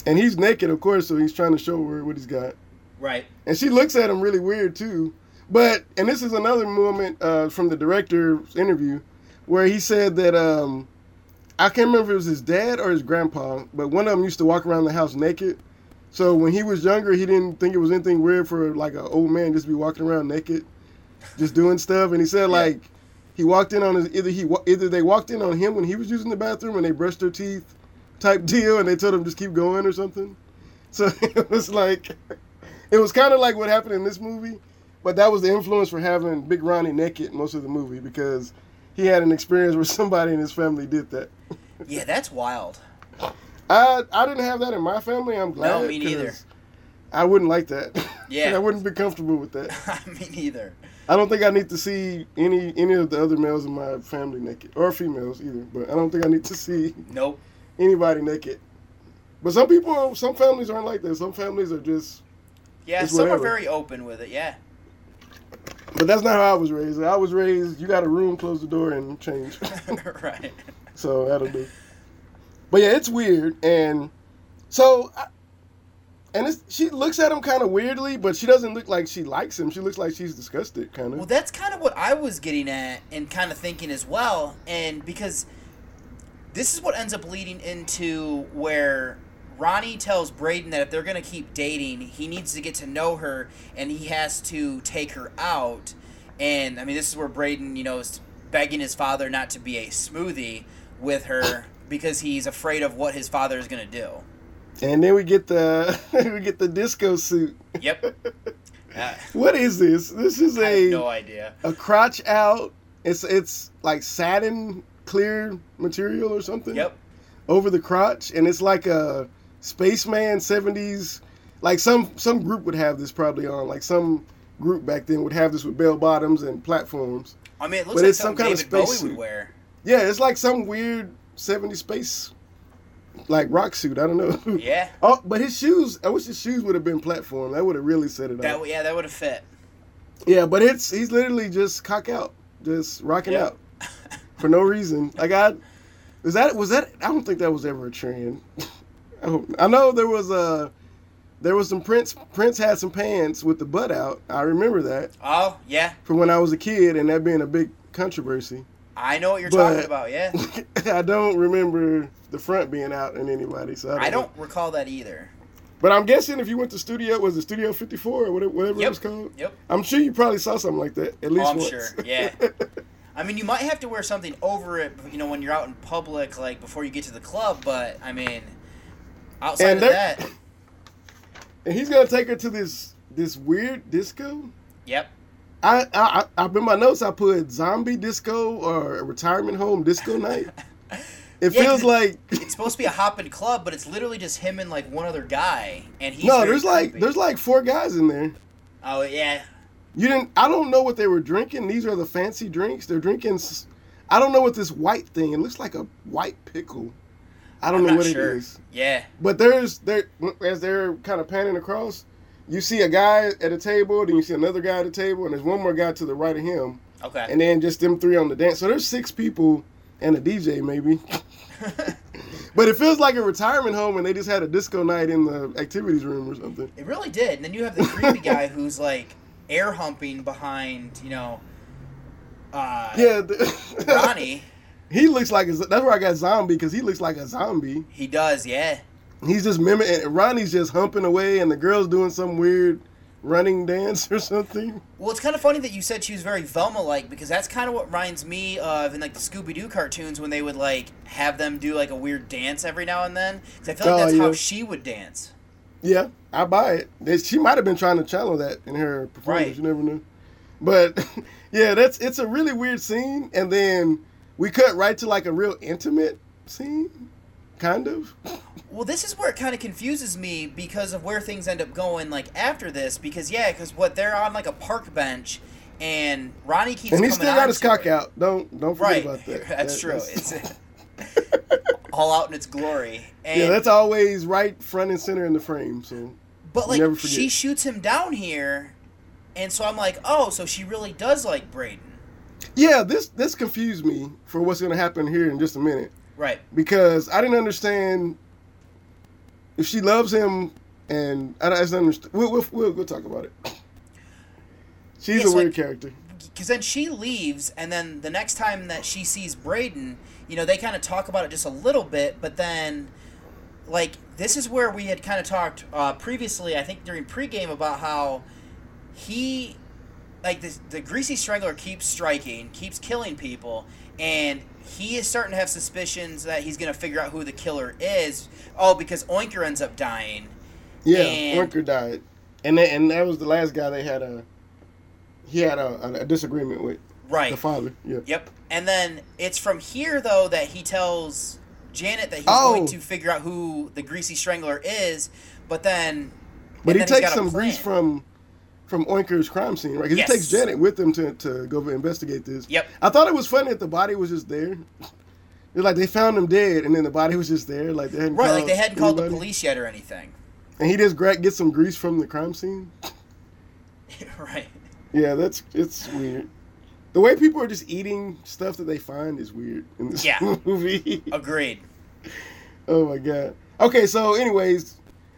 And he's naked, of course, so he's trying to show her what he's got. Right. And she looks at him really weird too. But and this is another moment uh, from the director's interview where he said that um, I can't remember if it was his dad or his grandpa, but one of them used to walk around the house naked. So when he was younger, he didn't think it was anything weird for like an old man just to be walking around naked, just doing stuff. And he said like he walked in on his either he either they walked in on him when he was using the bathroom and they brushed their teeth, type deal, and they told him just keep going or something. So it was like it was kind of like what happened in this movie, but that was the influence for having Big Ronnie naked most of the movie because he had an experience where somebody in his family did that. Yeah, that's wild. I I didn't have that in my family. I'm glad. No, me neither. I wouldn't like that. Yeah. I wouldn't be comfortable with that. Me neither. I don't think I need to see any any of the other males in my family naked or females either. But I don't think I need to see Nope. anybody naked. But some people, some families aren't like that. Some families are just. Yeah, some whatever. are very open with it. Yeah. But that's not how I was raised. I was raised. You got a room, close the door, and change. right. So that'll do. But yeah, it's weird, and so, I, and it's, she looks at him kind of weirdly, but she doesn't look like she likes him. She looks like she's disgusted, kind of. Well, that's kind of what I was getting at and kind of thinking as well. And because this is what ends up leading into where Ronnie tells Braden that if they're gonna keep dating, he needs to get to know her, and he has to take her out. And I mean, this is where Braden, you know, is begging his father not to be a smoothie with her because he's afraid of what his father is gonna do. And then we get the we get the disco suit. Yep. Uh, What is this? This is I a have no idea. a crotch out. It's it's like satin clear material or something. Yep. Over the crotch, and it's like a spaceman seventies. Like some some group would have this probably on. Like some group back then would have this with bell bottoms and platforms. I mean, it looks But like it's some kind of space Bowie spacesuit. would wear. Yeah, it's like some weird 70s space like rock suit. I don't know. Yeah. oh, but his shoes. I wish his shoes would have been platform. That would have really set it That yeah, that would have fit. Yeah, but it's he's literally just cock out, just rocking Yeah. out for no reason. Like I was that was that I don't think that was ever a trend. I, know there was a there was some Prince Prince had some pants with the butt out. I remember that Oh yeah, from when I was a kid and that being a big controversy. I know what you're But- talking about. Yeah, I don't remember the front being out in anybody. So I don't, I don't recall that either. But I'm guessing if you went to studio, was it Studio 54 or whatever, whatever it was called? Yep. I'm sure you probably saw something like that at least Oh, I'm once. sure. Yeah. I mean, you might have to wear something over it, you know, when you're out in public, like before you get to the club. But I mean, outside And of that, and he's gonna take her to this this weird disco. yep. I I I in my notes I put zombie disco or retirement home disco night. It Yeah, feels like It's supposed to be a hopping club, but it's literally just him and like one other guy, and he's no. There's like there's like four guys in there. oh yeah, You didn't. I don't know what they were drinking. These are the fancy drinks. They're drinking. I don't know what this white thing. It looks like a white pickle. I don't I'm know what sure. it is. yeah, But there's there as they're kind of panning across, you see a guy at a table, then you see another guy at a table, and there's one more guy to the right of him, okay. and then just them three on the dance. So there's six people and a DJ maybe. but it feels like a retirement home, and they just had a disco night in the activities room or something. It really did. And then you have the creepy guy who's like air humping behind, you know, uh, Yeah, the- Ronnie. He looks like a, that's where I got zombie because he looks like a zombie. He does, yeah. He's just mimicking. Ronnie's just humping away, and the girl's doing some weird running dance or something. Well, it's kind of funny that you said she was very Velma-like because that's kind of what reminds me of in like the Scooby-Doo cartoons when they would like have them do like a weird dance every now and then. Because I feel like Oh, that's how yeah. she would dance. Yeah, I buy it. She might have been trying to channel that in her performance. Right. You never know. But yeah, that's it's a really weird scene, and then we cut right to like a real intimate scene, kind of. Well, this is where it kind of confuses me because of where things end up going like after this. Because yeah, because what they're on like a park bench, and Ronnie keeps and he still got his cock her. out. Don't don't forget Right, about that. that's That- true. that's- It's all out in its glory. And, yeah, that's always right front and center in the frame. So But like she shoots him down here, and so I'm like, oh, so she really does like Braden, yeah, this this confused me for what's going to happen here in just a minute. right? because I didn't understand if she loves him, and I don't I just understand. We'll, we'll, we'll, we'll talk about it. She's Yeah, a weird like- character. Because then she leaves, and then the next time that she sees Braden, you know, they kind of talk about it just a little bit, but then, like, this is where we had kind of talked uh, previously, I think during pregame, about how he, like, this, the Greasy Strangler keeps striking, keeps killing people, and he is starting to have suspicions that he's going to figure out who the killer is. Oh, because Oinker ends up dying. Yeah, and- Oinker died, and that, and that was the last guy they had a he had a, a disagreement with. Right. The father. Yeah. Yep. And then it's from here though that he tells Janet that he's Oh. going to figure out who the greasy strangler is, but then But he takes some grease from from Oinker's crime scene, right? 'Cause Yes. he takes Janet with him to, to go investigate this. Yep. I thought it was funny that the body was just there. It's like they found him dead, and then the body was just there. Like they hadn't Right, called like they hadn't called the police yet or anything. And he just gra- gets some grease from the crime scene. right. Yeah, that's it's weird. The way people are just eating stuff that they find is weird in this Yeah. movie. Agreed. oh my god. Okay, so anyways,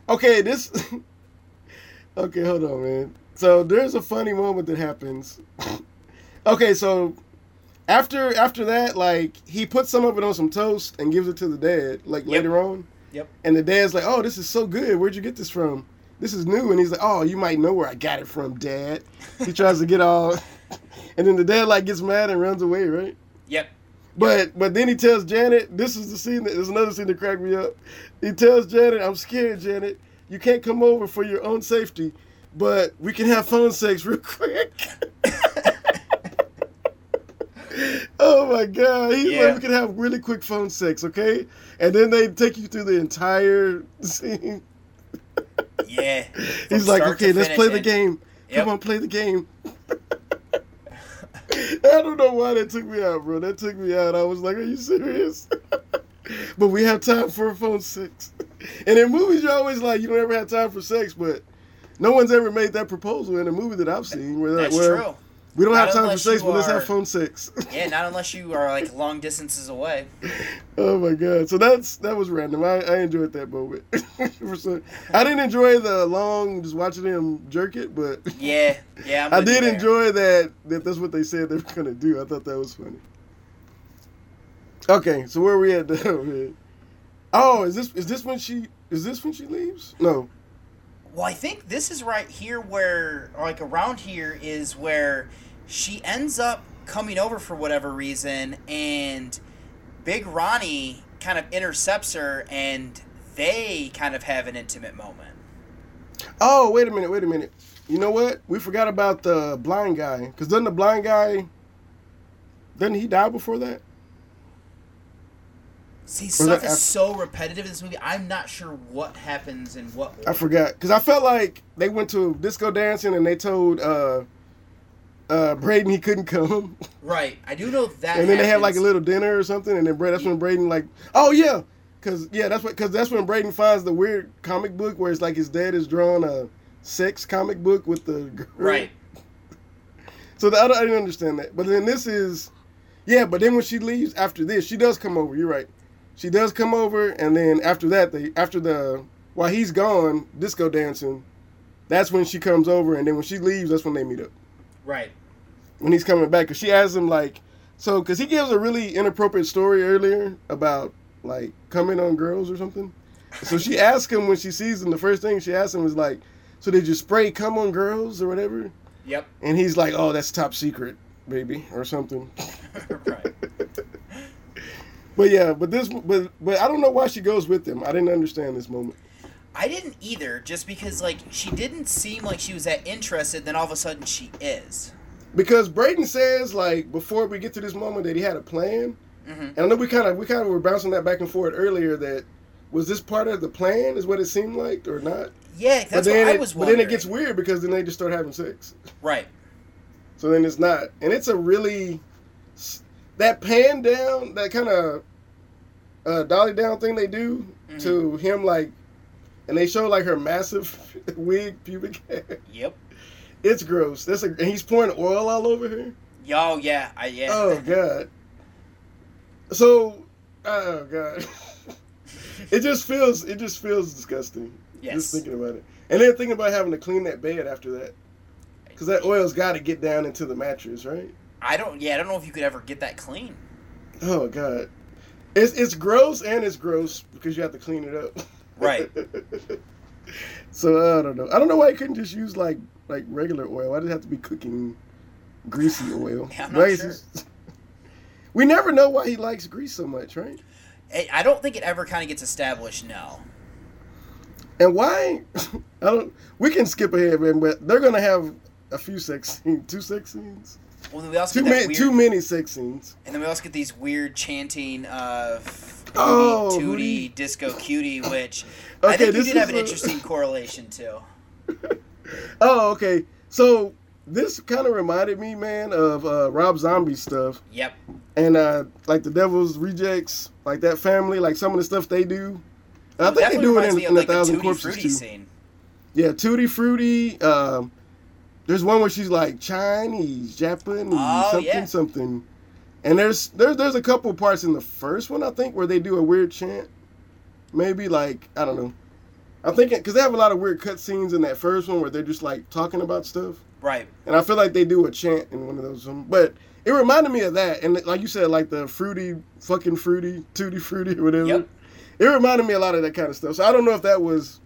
okay, this. okay, hold on, man. So there's a funny moment that happens. okay, so after after that, like he puts some of it on some toast and gives it to the dad, like later on, Yep. And the dad's like, "Oh, this is so good. Where'd you get this from? This is new." And he's like, "Oh, you might know where I got it from, Dad." He tries to get all, and then the dad like gets mad and runs away, right? Yep. But but then he tells Janet, "This is the scene. That, there's another scene that cracked me up." He tells Janet, "I'm scared, Janet. You can't come over for your own safety, but we can have phone sex real quick." oh my god! He's Yeah. like, "We can have really quick phone sex, okay?" And then they take you through the entire scene. Yeah. He's like, "Okay, let's play the game. Yep. Come on, play the game." I don't know why that took me out, bro. That took me out. I was like, "Are you serious?" but we have time for a phone sex. And in movies, you're always like, you don't ever have time for sex, but no one's ever made that proposal in a movie that I've seen where That's well, true. we don't Not have time for sex, but let's have phone sex. Yeah, not unless you are like long distances away. oh my god! So that's that was random. I, I enjoyed that moment. I didn't enjoy the long just watching him jerk it, but Yeah, yeah. I'm I did there. enjoy that. That that's what they said they were gonna do. I thought that was funny. Okay, so where are we at? now. Oh, is this is this when she is this when she leaves? No. Well, I think this is right here where, like around here, is where she ends up coming over for whatever reason, and Big Ronnie kind of intercepts her, and they kind of have an intimate moment. Oh, wait a minute, wait a minute. You know what? We forgot about the blind guy. Because doesn't the blind guy, doesn't he die before that? See, stuff is af- so repetitive in this movie. I'm not sure what happens and what. I forgot. Because I felt like they went to disco dancing and they told uh, uh, Braden he couldn't come. Right, I do know that. and then they had like a little dinner or something. And then that's when Braden like, oh yeah. Because, yeah, that's what, because that's when Braden finds the weird comic book where it's like his dad is drawing a sex comic book with the girl. Right. So the, I, I didn't understand that. But then this is, yeah. But then when she leaves after this, she does come over. You're right. She does come over, and then after that, they after the while he's gone disco dancing, that's when she comes over, and then when she leaves, that's when they meet up. Right. When he's coming back, because she asks him like, so because he gives a really inappropriate story earlier about like coming on girls or something. So she asks him when she sees him. The first thing she asks him is like, "So did you spray come on girls or whatever?" Yep. And he's like, "Oh, that's top secret, baby," or something. right. But yeah, but this, but but I don't know why she goes with him. I didn't understand this moment. I didn't either, just because like she didn't seem like she was that interested. Then all of a sudden she is. Because Braden says like before we get to this moment that he had a plan, Mhm. and I know we kind of we kind of were bouncing that back and forth earlier. That was this part of the plan? Is what it seemed like or not? Yeah, that's what I it- was But then it gets weird because then they just start having sex. Right. So then it's not, and it's a really that pan down, that kind of uh, dolly down thing they do Mm-hmm. to him, like, and they show like her massive wig, pubic hair. Yep. It's gross. That's a, and he's pouring oil all over her. Yo, yeah, I yeah. Oh god. So, oh god. it just feels, it just feels disgusting. Yes. Just thinking about it, and then thinking about having to clean that bed after that, because that oil's got to get down into the mattress, right? I don't. Yeah, I don't know if you could ever get that clean. Oh god, it's it's gross and it's gross because you have to clean it up. Right. so I don't know. I don't know why you couldn't just use like like regular oil. Why did it have to be cooking greasy oil? Yeah, not sure. We never know why he likes grease so much, right? I I don't think it ever kind of gets established. No. And why? I don't. We can skip ahead, man. But they're gonna have a few sex scenes, two sex scenes, Well, then we also too get many, weird, too many sex scenes. and then we also get these weird chanting of Oh, Hootie. Tootie, Disco Cutie, which I Okay, think you did have an a- interesting correlation too. Oh, okay. So this kind of reminded me, man, of uh, Rob Zombie stuff. Yep. and uh like the devil's rejects like that family like some of the stuff they do and i think they do it in, in like, a thousand corpses too scene. yeah tutti frutti um there's one where she's like chinese japanese Oh, something yeah. something and there's there's there's a couple parts in the first one i think where they do a weird chant maybe like i don't know i'm thinking because they have a lot of weird cut scenes in that first one where they're just like talking about stuff Right. and I feel like they do a chant in one of those. um, But it reminded me of that. And like you said, like the fruity, fucking fruity, tutti fruity, or whatever. Yep. it reminded me a lot of that kind of stuff. So I don't know if that was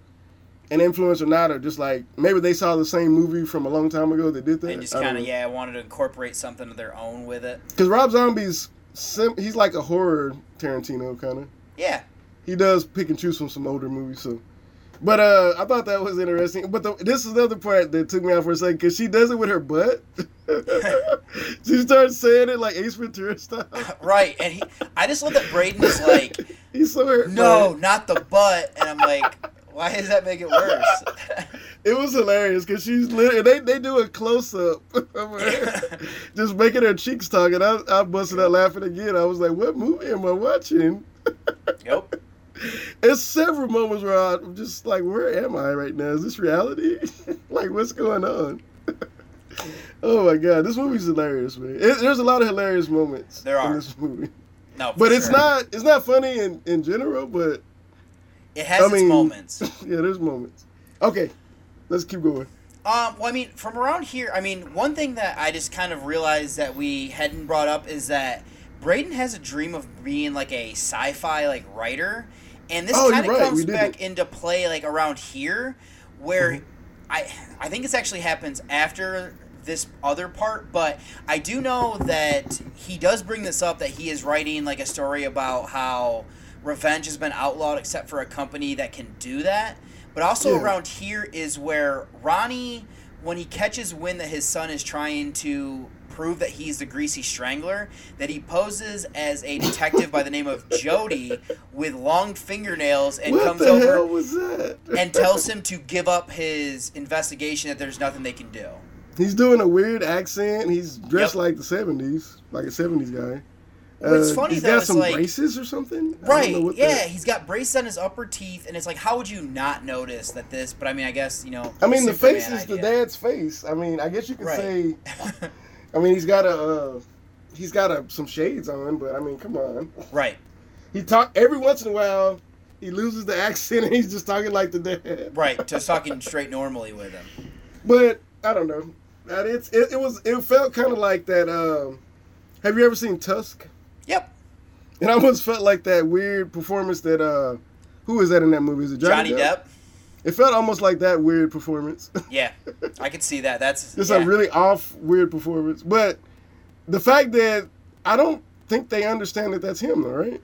an influence or not, or just like maybe they saw the same movie from a long time ago that did that. And just kind of yeah, wanted to incorporate something of their own with it. Because Rob Zombie's sim- he's like a horror Tarantino kind of. Yeah. He does pick and choose from some older movies, so. But uh, I thought that was interesting. But the, this is the other part that took me out for a second because she does it with her butt. she starts saying it like Ace Ventura style. right, and he, I just love that Braden is like, he's so hurt. No, not the butt, and I'm like, why does that make it worse? it was hilarious because she's literally they, they do a close up just making her cheeks talk, and I I busted out laughing again. I was like, what movie am I watching? yep. There's several moments where I'm just like, where am I right now? Is this reality? like, what's going on? oh my god, this movie's hilarious, man. It, there's a lot of hilarious moments there are. in this movie. No, but it's not it's not funny in, in general, but it has I its moments. yeah, there's moments. Okay, let's keep going. Um, well, I mean, from around here, I mean, one thing that I just kind of realized that we hadn't brought up is that Braden has a dream of being like a sci-fi like writer, and this oh, kind of right. comes back into play like around here, where mm-hmm. I I think this actually happens after this other part, but I do know that he does bring this up that he is writing like a story about how revenge has been outlawed except for a company that can do that. But also yeah. around here is where Ronnie, when he catches wind that his son is trying to prove that he's the greasy strangler, that he poses as a detective by the name of Jody with long fingernails and what comes over hell was that? and tells him to give up his investigation that there's nothing they can do. He's doing a weird accent. He's dressed yep. like the '70s, like a '70s guy. What's uh, funny he's though, got some like, braces or something. Right? Yeah, that... he's got braces on his upper teeth, and it's like, how would you not notice that this? But I mean, I guess you know. I mean, the face is idea. the dad's face. I mean, I guess you could right. say. I mean, he's got a uh, he's got a, some shades on, but I mean, come on. Right. He talk every once in a while. He loses the accent, and he's just talking like the dad. Right, just talking straight normally with him. But I don't know. That it's it, it was it felt kind of like that. Um, have you ever seen Tusk? Yep. It almost felt like that weird performance that uh, who is that in that movie? Is it Johnny, Johnny Depp? Depp? It felt almost like that weird performance. yeah, I could see that. That's just yeah. a really off weird performance. But the fact that I don't think they understand that that's him, though, right?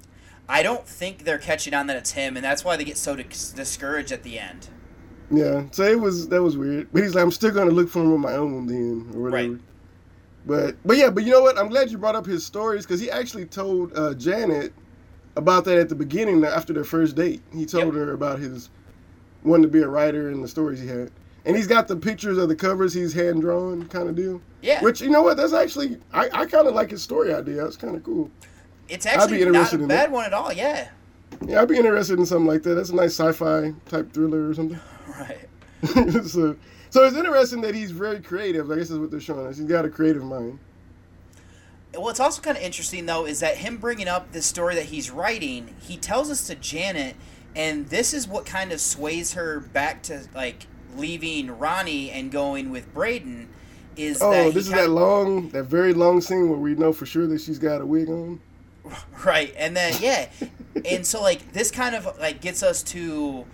I don't think they're catching on that it's him, and that's why they get so dis- discouraged at the end. Yeah, so it was that was weird. But he's like, I'm still gonna look for him on my own then, or whatever. Right. But but yeah, but you know what? I'm glad you brought up his stories because he actually told uh, Janet about that at the beginning after their first date. He told yep. her about his wanting to be a writer and the stories he had. And he's got the pictures of the covers he's hand drawn kind of deal. Yeah. Which you know what? That's actually I, I kind of like his story idea. It's kind of cool. It's actually not a bad one at all. Yeah. Yeah, I'd be interested in something like that. That's a nice sci-fi type thriller or something. Right. so, so it's interesting that he's very creative. I guess is what they're showing us. He's got a creative mind. Well, it's also kind of interesting though is that him bringing up this story that he's writing, he tells us to Janet, and this is what kind of sways her back to like leaving Ronnie and going with Braden. Is oh, that this is that long, that very long scene where we know for sure that she's got a wig on. Right, and then yeah, and so like this kind of like gets us to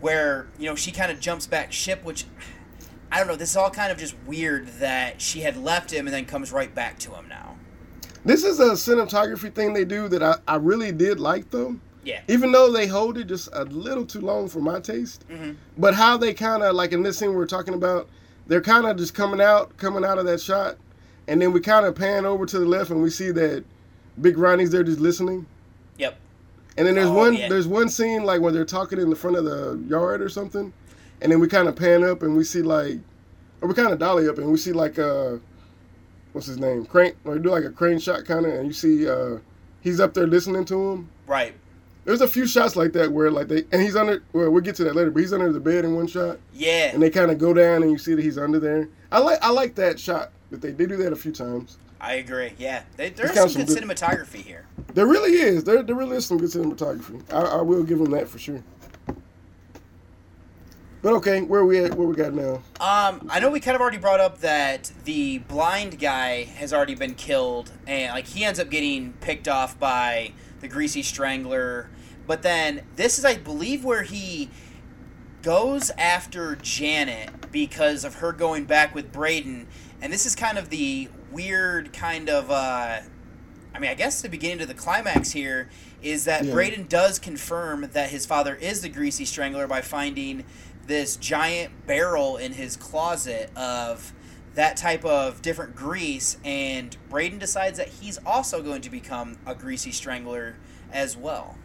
where you know she kind of jumps back ship, which I don't know. This is all kind of just weird that she had left him and then comes right back to him now. This is a cinematography thing they do that I, I really did like though. Yeah. Even though they hold it just a little too long for my taste, mm-hmm. but how they kind of like in this scene we're talking about, they're kind of just coming out, coming out of that shot, and then we kind of pan over to the left and we see that Big Ronnie's there just listening. Yep. And then there's Oh, one yeah. there's one scene like where they're talking in the front of the yard or something, and then we kind of pan up and we see like, or we kind of dolly up and we see like uh, what's his name crane or do like a crane shot kind of, and you see uh, he's up there listening to him. Right. There's a few shots like that where like they and he's under. Well, we'll get to that later, but he's under the bed in one shot, Yeah. and they kind of go down and you see that he's under there. I like I like that shot, but they they do that a few times. I agree. Yeah. They, there's some some good good- cinematography here. There really is. There there really is some good cinematography. I, I will give them that for sure. But okay, where we at? Where we got now? Um, I know we kind of already brought up that the blind guy has already been killed, and like he ends up getting picked off by the greasy strangler. But then this is, I believe, where he goes after Janet because of her going back with Braden, and this is kind of the weird kind of. Uh, I mean, I guess the beginning to the climax here is that Yeah. Braden does confirm that his father is the greasy strangler by finding this giant barrel in his closet of that type of different grease, and Braden decides that he's also going to become a greasy strangler as well.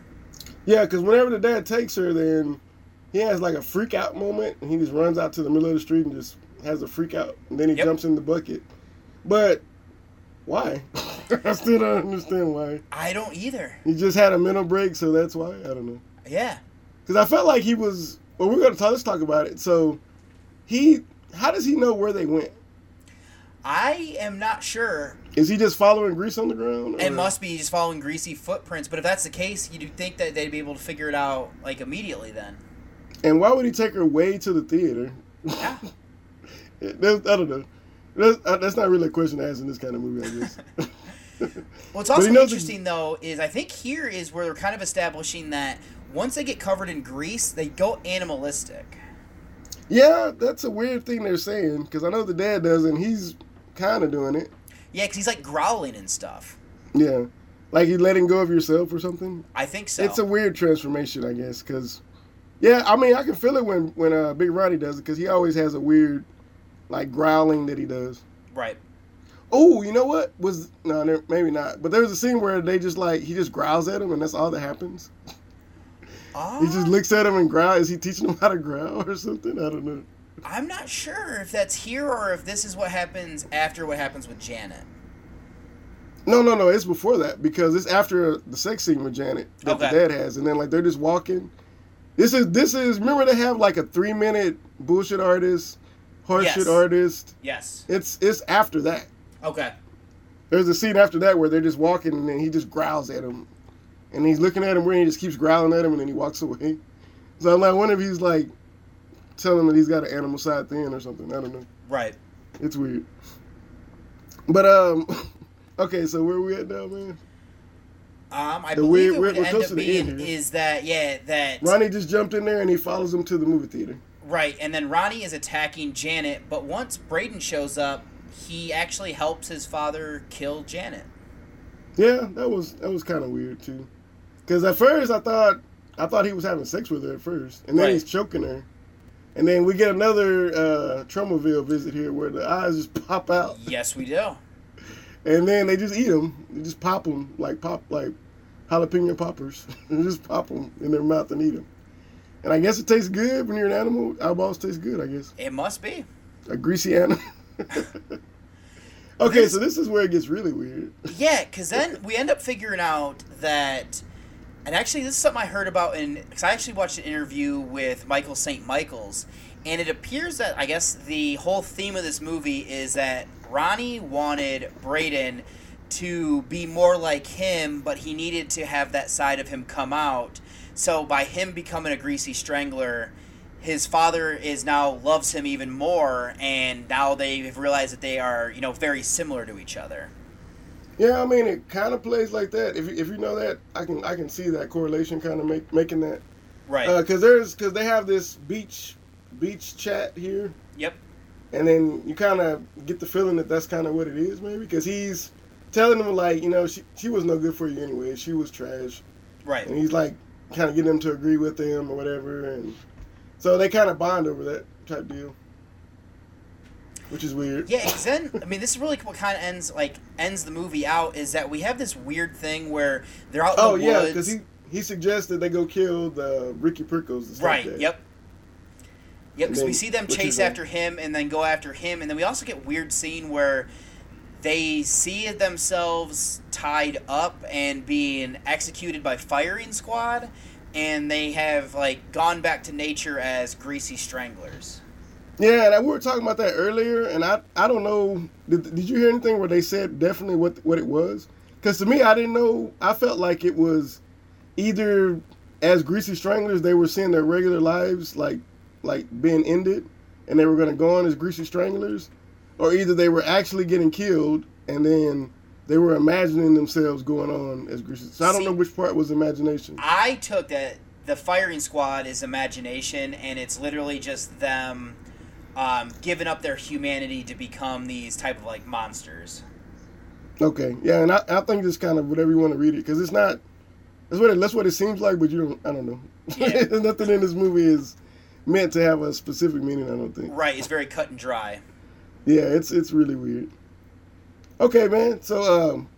Yeah, because whenever the dad takes her, then he has like a freak out moment, and he just runs out to the middle of the street and just has a freak out, and then he Yep. jumps in the bucket. But why? I still don't understand why. I don't either. He just had a mental break, so that's why. I don't know. Yeah. Because I felt like he was. Well, we're gonna talk. Let's talk about it. So, he. How does he know where they went? I am not sure. Is he just following grease on the ground? It must be just following greasy footprints, but if that's the case, you'd think that they'd be able to figure it out like immediately then. And why would he take her way to the theater? Yeah. That's- I don't know. That's, uh, that's not really a question to ask in this kind of movie, I guess. What's But he also interesting though is I think here is where they're kind of establishing that once they get covered in grease, they go animalistic. yeah, that's a weird thing they're saying because I know the dad does, and he's kind of doing it. Yeah, because he's like growling and stuff. Yeah, like you letting go of yourself or something. I think so. It's a weird transformation, I guess, because yeah, I mean, I can feel it when when uh, Big Ronnie does it because he always has a weird like growling that he does. right. Oh, you know what was no, there- maybe not, but there was a scene where they just like he just growls at him, and that's all that happens. Oh, He just ah. looks at him and growls. Is he teaching him how to growl or something? I don't know. I'm not sure if that's here or if this is what happens after what happens with Janet. No, no, no. It's before that because it's after the sex scene with Janet that the dad has, and then like they're just walking. This is this is remember they have like a three minute bullshit artist, horseshit Yes. artist. Yes. It's it's after that. Okay. There's a scene after that where they're just walking and then he just growls at him, and he's looking at him where he just keeps growling at him and then he walks away. So I'm like, one of he's like telling him that he's got an animal side thing or something. I don't know. Right. It's weird. But um, okay. So where we at now, man? Um, I The believe weird- it would end close up to the being is that yeah that Ronnie just jumped in there and he follows him to the movie theater. right, and then Ronnie is attacking Janet, but once Braden shows up, he actually helps his father kill Janet. Yeah, that was that was kind of weird too. Because at first I thought I thought he was having sex with her at first, and then Right. he's choking her, and then we get another uh, Tromaville visit here where the eyes just pop out, Yes, we do. and then they just eat them. They just pop them like pop like jalapeno poppers, and just pop them in their mouth and eat them. And I guess it tastes good when you're an animal. Eyeballs taste good, I guess. It must be. A greasy animal. okay, so this is where it gets really weird. Yeah, because then we end up figuring out that, and actually, this is something I heard about in because I actually watched an interview with Michael St. Michaels, and it appears that I guess the whole theme of this movie is that Ronnie wanted Braden to be more like him, but he needed to have that side of him come out. So by him becoming a greasy strangler, his father is now loves him even more, and now they've realized that they are you know very similar to each other. Yeah, I mean it kind of plays like that. If you, if you know that, I can I can see that correlation kind of make making that. Right. Uh, because there's because they have this beach beach chat here, Yep. and then you kind of get the feeling that that's kind of what it is, maybe because he's telling them like you know she she was no good for you anyway. She was trash, Right. and he's like kind of getting them to agree with him or whatever, and so they kind of bond over that type deal, which is weird. Yeah, because then I mean, this is really what kind of ends like ends the movie out is that we have this weird thing where they're out in Oh the yeah, because he he suggested they go kill the Ricky Prickles. right. like. Yep. Yep. Because we see them chase after him and then go after him, and then we also get weird scene where they see themselves tied up and being executed by firing squad, and they have like gone back to nature as greasy stranglers. Yeah, and we were talking about that earlier, and I I don't know. Did, did you hear anything where they said definitely what what it was? Because to me, I didn't know. I felt like it was either as greasy stranglers they were seeing their regular lives like like being ended, and they were going to go on as greasy stranglers, or either they were actually getting killed and then they were imagining themselves going on as Greasy. So I don't See- know which part was imagination. I took that the firing squad is imagination, and it's literally just them um, giving up their humanity to become these type of like monsters. Okay, yeah, and I, I think it's kind of whatever you want to read it because it's not. That's what it, that's what it seems like, but you don't. I don't know. Nothing in this movie is meant to have a specific meaning. I don't think. Right, it's very cut and dry. Yeah, it's it's really weird. Okay, man. So um,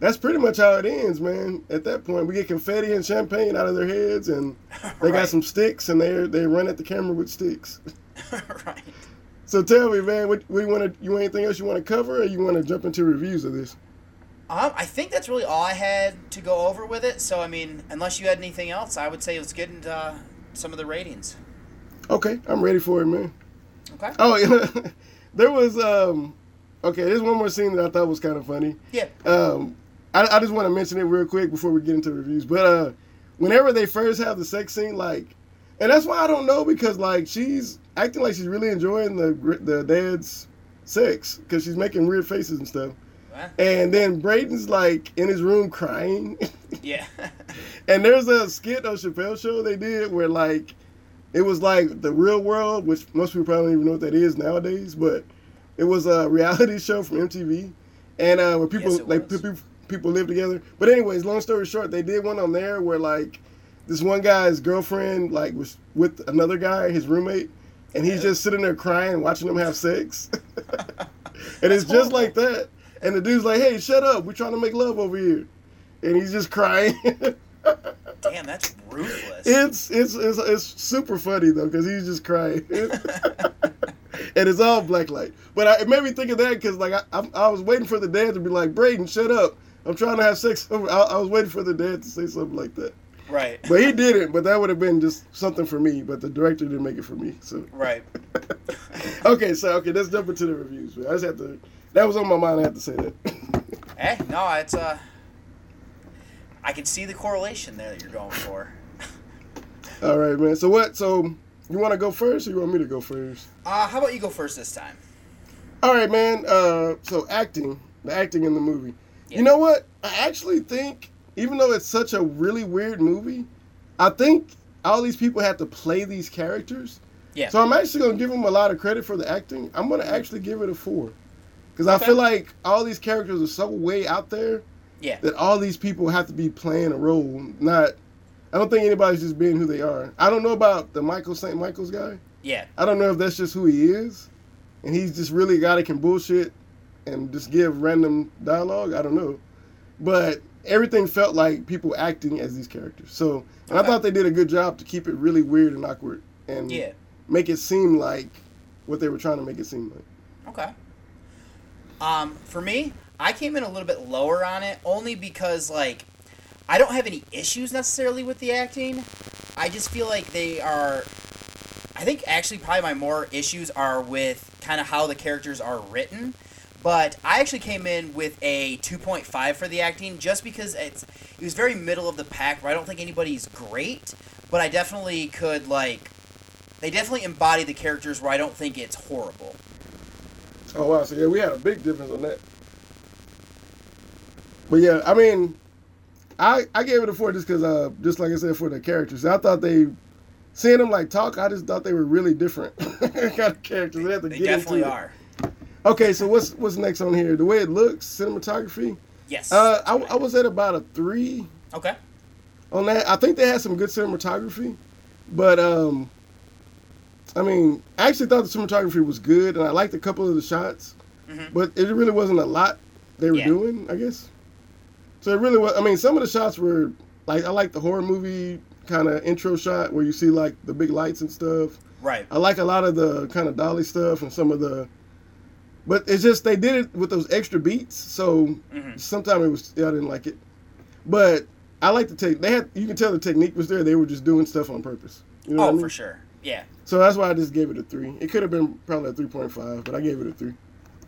that's pretty much how it ends, man. At that point, we get confetti and champagne out of their heads, and they got some sticks, and they they run at the camera with sticks. right. So tell me, man, what, what do you want to? You anything else you want to cover, or you want to jump into reviews of this? Um, I think that's really all I had to go over with it. So I mean, unless you had anything else, I would say let's get into uh, some of the ratings. Okay, I'm ready for it, man. Okay. Oh, yeah. there was um. Okay, there's one more scene that I thought was kind of funny. Yeah. Um, I, I just want to mention it real quick before we get into reviews. But uh, whenever they first have the sex scene, like, and that's why I don't know because like she's acting like she's really enjoying the the dad's sex because she's making weird faces and stuff. What? And then Braden's like in his room crying. Yeah. And there's a skit on Chappelle Show they did where like it was like the real world, which most people probably don't even know what that is nowadays, but it was a reality show from MTV, and uh, where people Yes, like was. people people live together. But anyways, long story short, they did one on there where like this one guy's girlfriend like was with another guy, his roommate, and he's just sitting there crying, watching them have sex, and it's just like that. And the dude's like, "Hey, shut up! We're trying to make love over here," and he's just crying. Damn, that's ruthless. It's it's it's, it's super funny though because he's just crying, and it's all black light. But I, it made me think of that because like I, I I was waiting for the dad to be like Braden, shut up! I'm trying to have sex. I, I was waiting for the dad to say something like that, right. but he didn't. But that would have been just something for me. But the director didn't make it for me. So Right. okay, so okay, let's jump into the reviews. Man. I just had to. That was on my mind. I had to say that. Hey, no, it's uh. I can see the correlation there that you're going for. all right, man. So what? So you want to go first, or you want me to go first? Uh, how about you go first this time? All right, man. Uh, so acting, the acting in the movie. You know what? I actually think, even though it's such a really weird movie, I think all these people have to play these characters. Yeah. So I'm actually gonna give them a lot of credit for the acting. I'm gonna actually give it a four, because I feel like all these characters are so way out there Yeah. that all these people have to be playing a role. Not, I don't think anybody's just being who they are. I don't know about the Michael St. Michaels guy. Yeah. I don't know if that's just who he is, and he's just really a guy that can bullshit and just give random dialogue. I don't know, but everything felt like people acting as these characters. So, and I thought they did a good job to keep it really weird and awkward and Yeah. make it seem like what they were trying to make it seem like. Okay. Um, for me, I came in a little bit lower on it only because like I don't have any issues necessarily with the acting. I just feel like they are I think actually probably my more issues are with kind of how the characters are written. But I actually came in with a 2.5 for the acting just because it's it was very middle of the pack where I don't think anybody's great, but I definitely could like they definitely embody the characters where I don't think it's horrible. Oh wow! So yeah, we had a big difference on that. But yeah, I mean, I I gave it a four just because, uh, just like I said, for the characters. I thought they, seeing them like talk, I just thought they were really different kind of characters. They, They get definitely are. Okay, so what's what's next on here? The way it looks, cinematography. Yes. Uh, I, I was at about a three Okay. on that. I think they had some good cinematography, but um, I mean, I actually thought the cinematography was good, and I liked a couple of the shots, but it really wasn't a lot they were Yeah. doing. I guess. So it really was. I mean, some of the shots were like I like the horror movie kind of intro shot where you see like the big lights and stuff. Right. I like a lot of the kind of dolly stuff and some of the, but it's just they did it with those extra beats. So Mm-hmm. sometimes it was yeah, I didn't like it, but I like the take. They had you can tell the technique was there. They were just doing stuff on purpose. You know oh, I mean? for sure. Yeah. So that's why I just gave it a three. It could have been probably a three point five, but I gave it a three.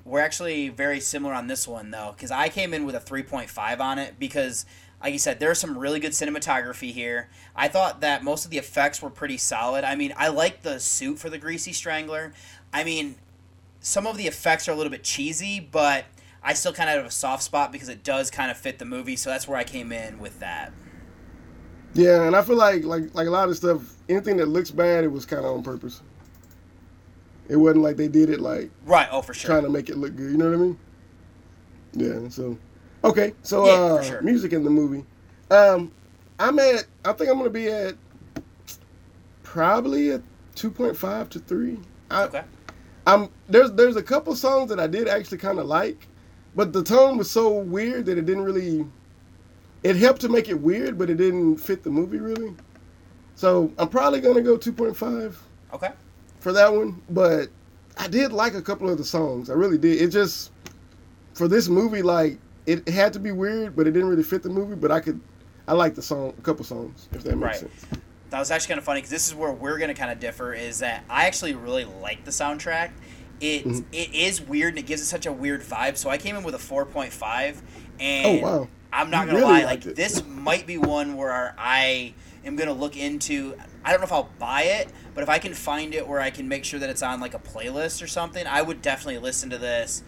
We're actually very similar on this one though, because I came in with a 3.5 on it because, like you said, there's some really good cinematography here. I thought that most of the effects were pretty solid. I mean, I like the suit for the Greasy Strangler. I mean, some of the effects are a little bit cheesy, but I still kind of have a soft spot because it does kind of fit the movie, so that's where I came in with that. Yeah, and I feel like like like a lot of stuff, anything that looks bad, it was kind of on purpose. It wasn't like they did it like Right. Oh, for sure. trying to make it look good. You know what I mean? Yeah. So, okay. So, Yeah, uh, for sure. music in the movie. Um, I'm at. I think I'm gonna be at probably a two point five to three. I, Okay. I'm there's there's a couple songs that I did actually kind of like, but the tone was so weird that it didn't really. It helped to make it weird, but it didn't fit the movie really. So I'm probably gonna go two point five Okay. for that one, but I did like a couple of the songs. I really did. It just for this movie, like it had to be weird, but it didn't really fit the movie. But I could, I like the song, a couple songs, if that makes Right. sense. That was actually kind of funny because this is where we're going to kind of differ. Is that I actually really like the soundtrack. It Mhm. it is weird and it gives it such a weird vibe. So I came in with a four point five, and Oh, wow. I'm not You gonna really lie, like this might be one where I am gonna look into. I don't know if I'll buy it, but if I can find it where I can make sure that it's on like a playlist or something, I would definitely listen to this.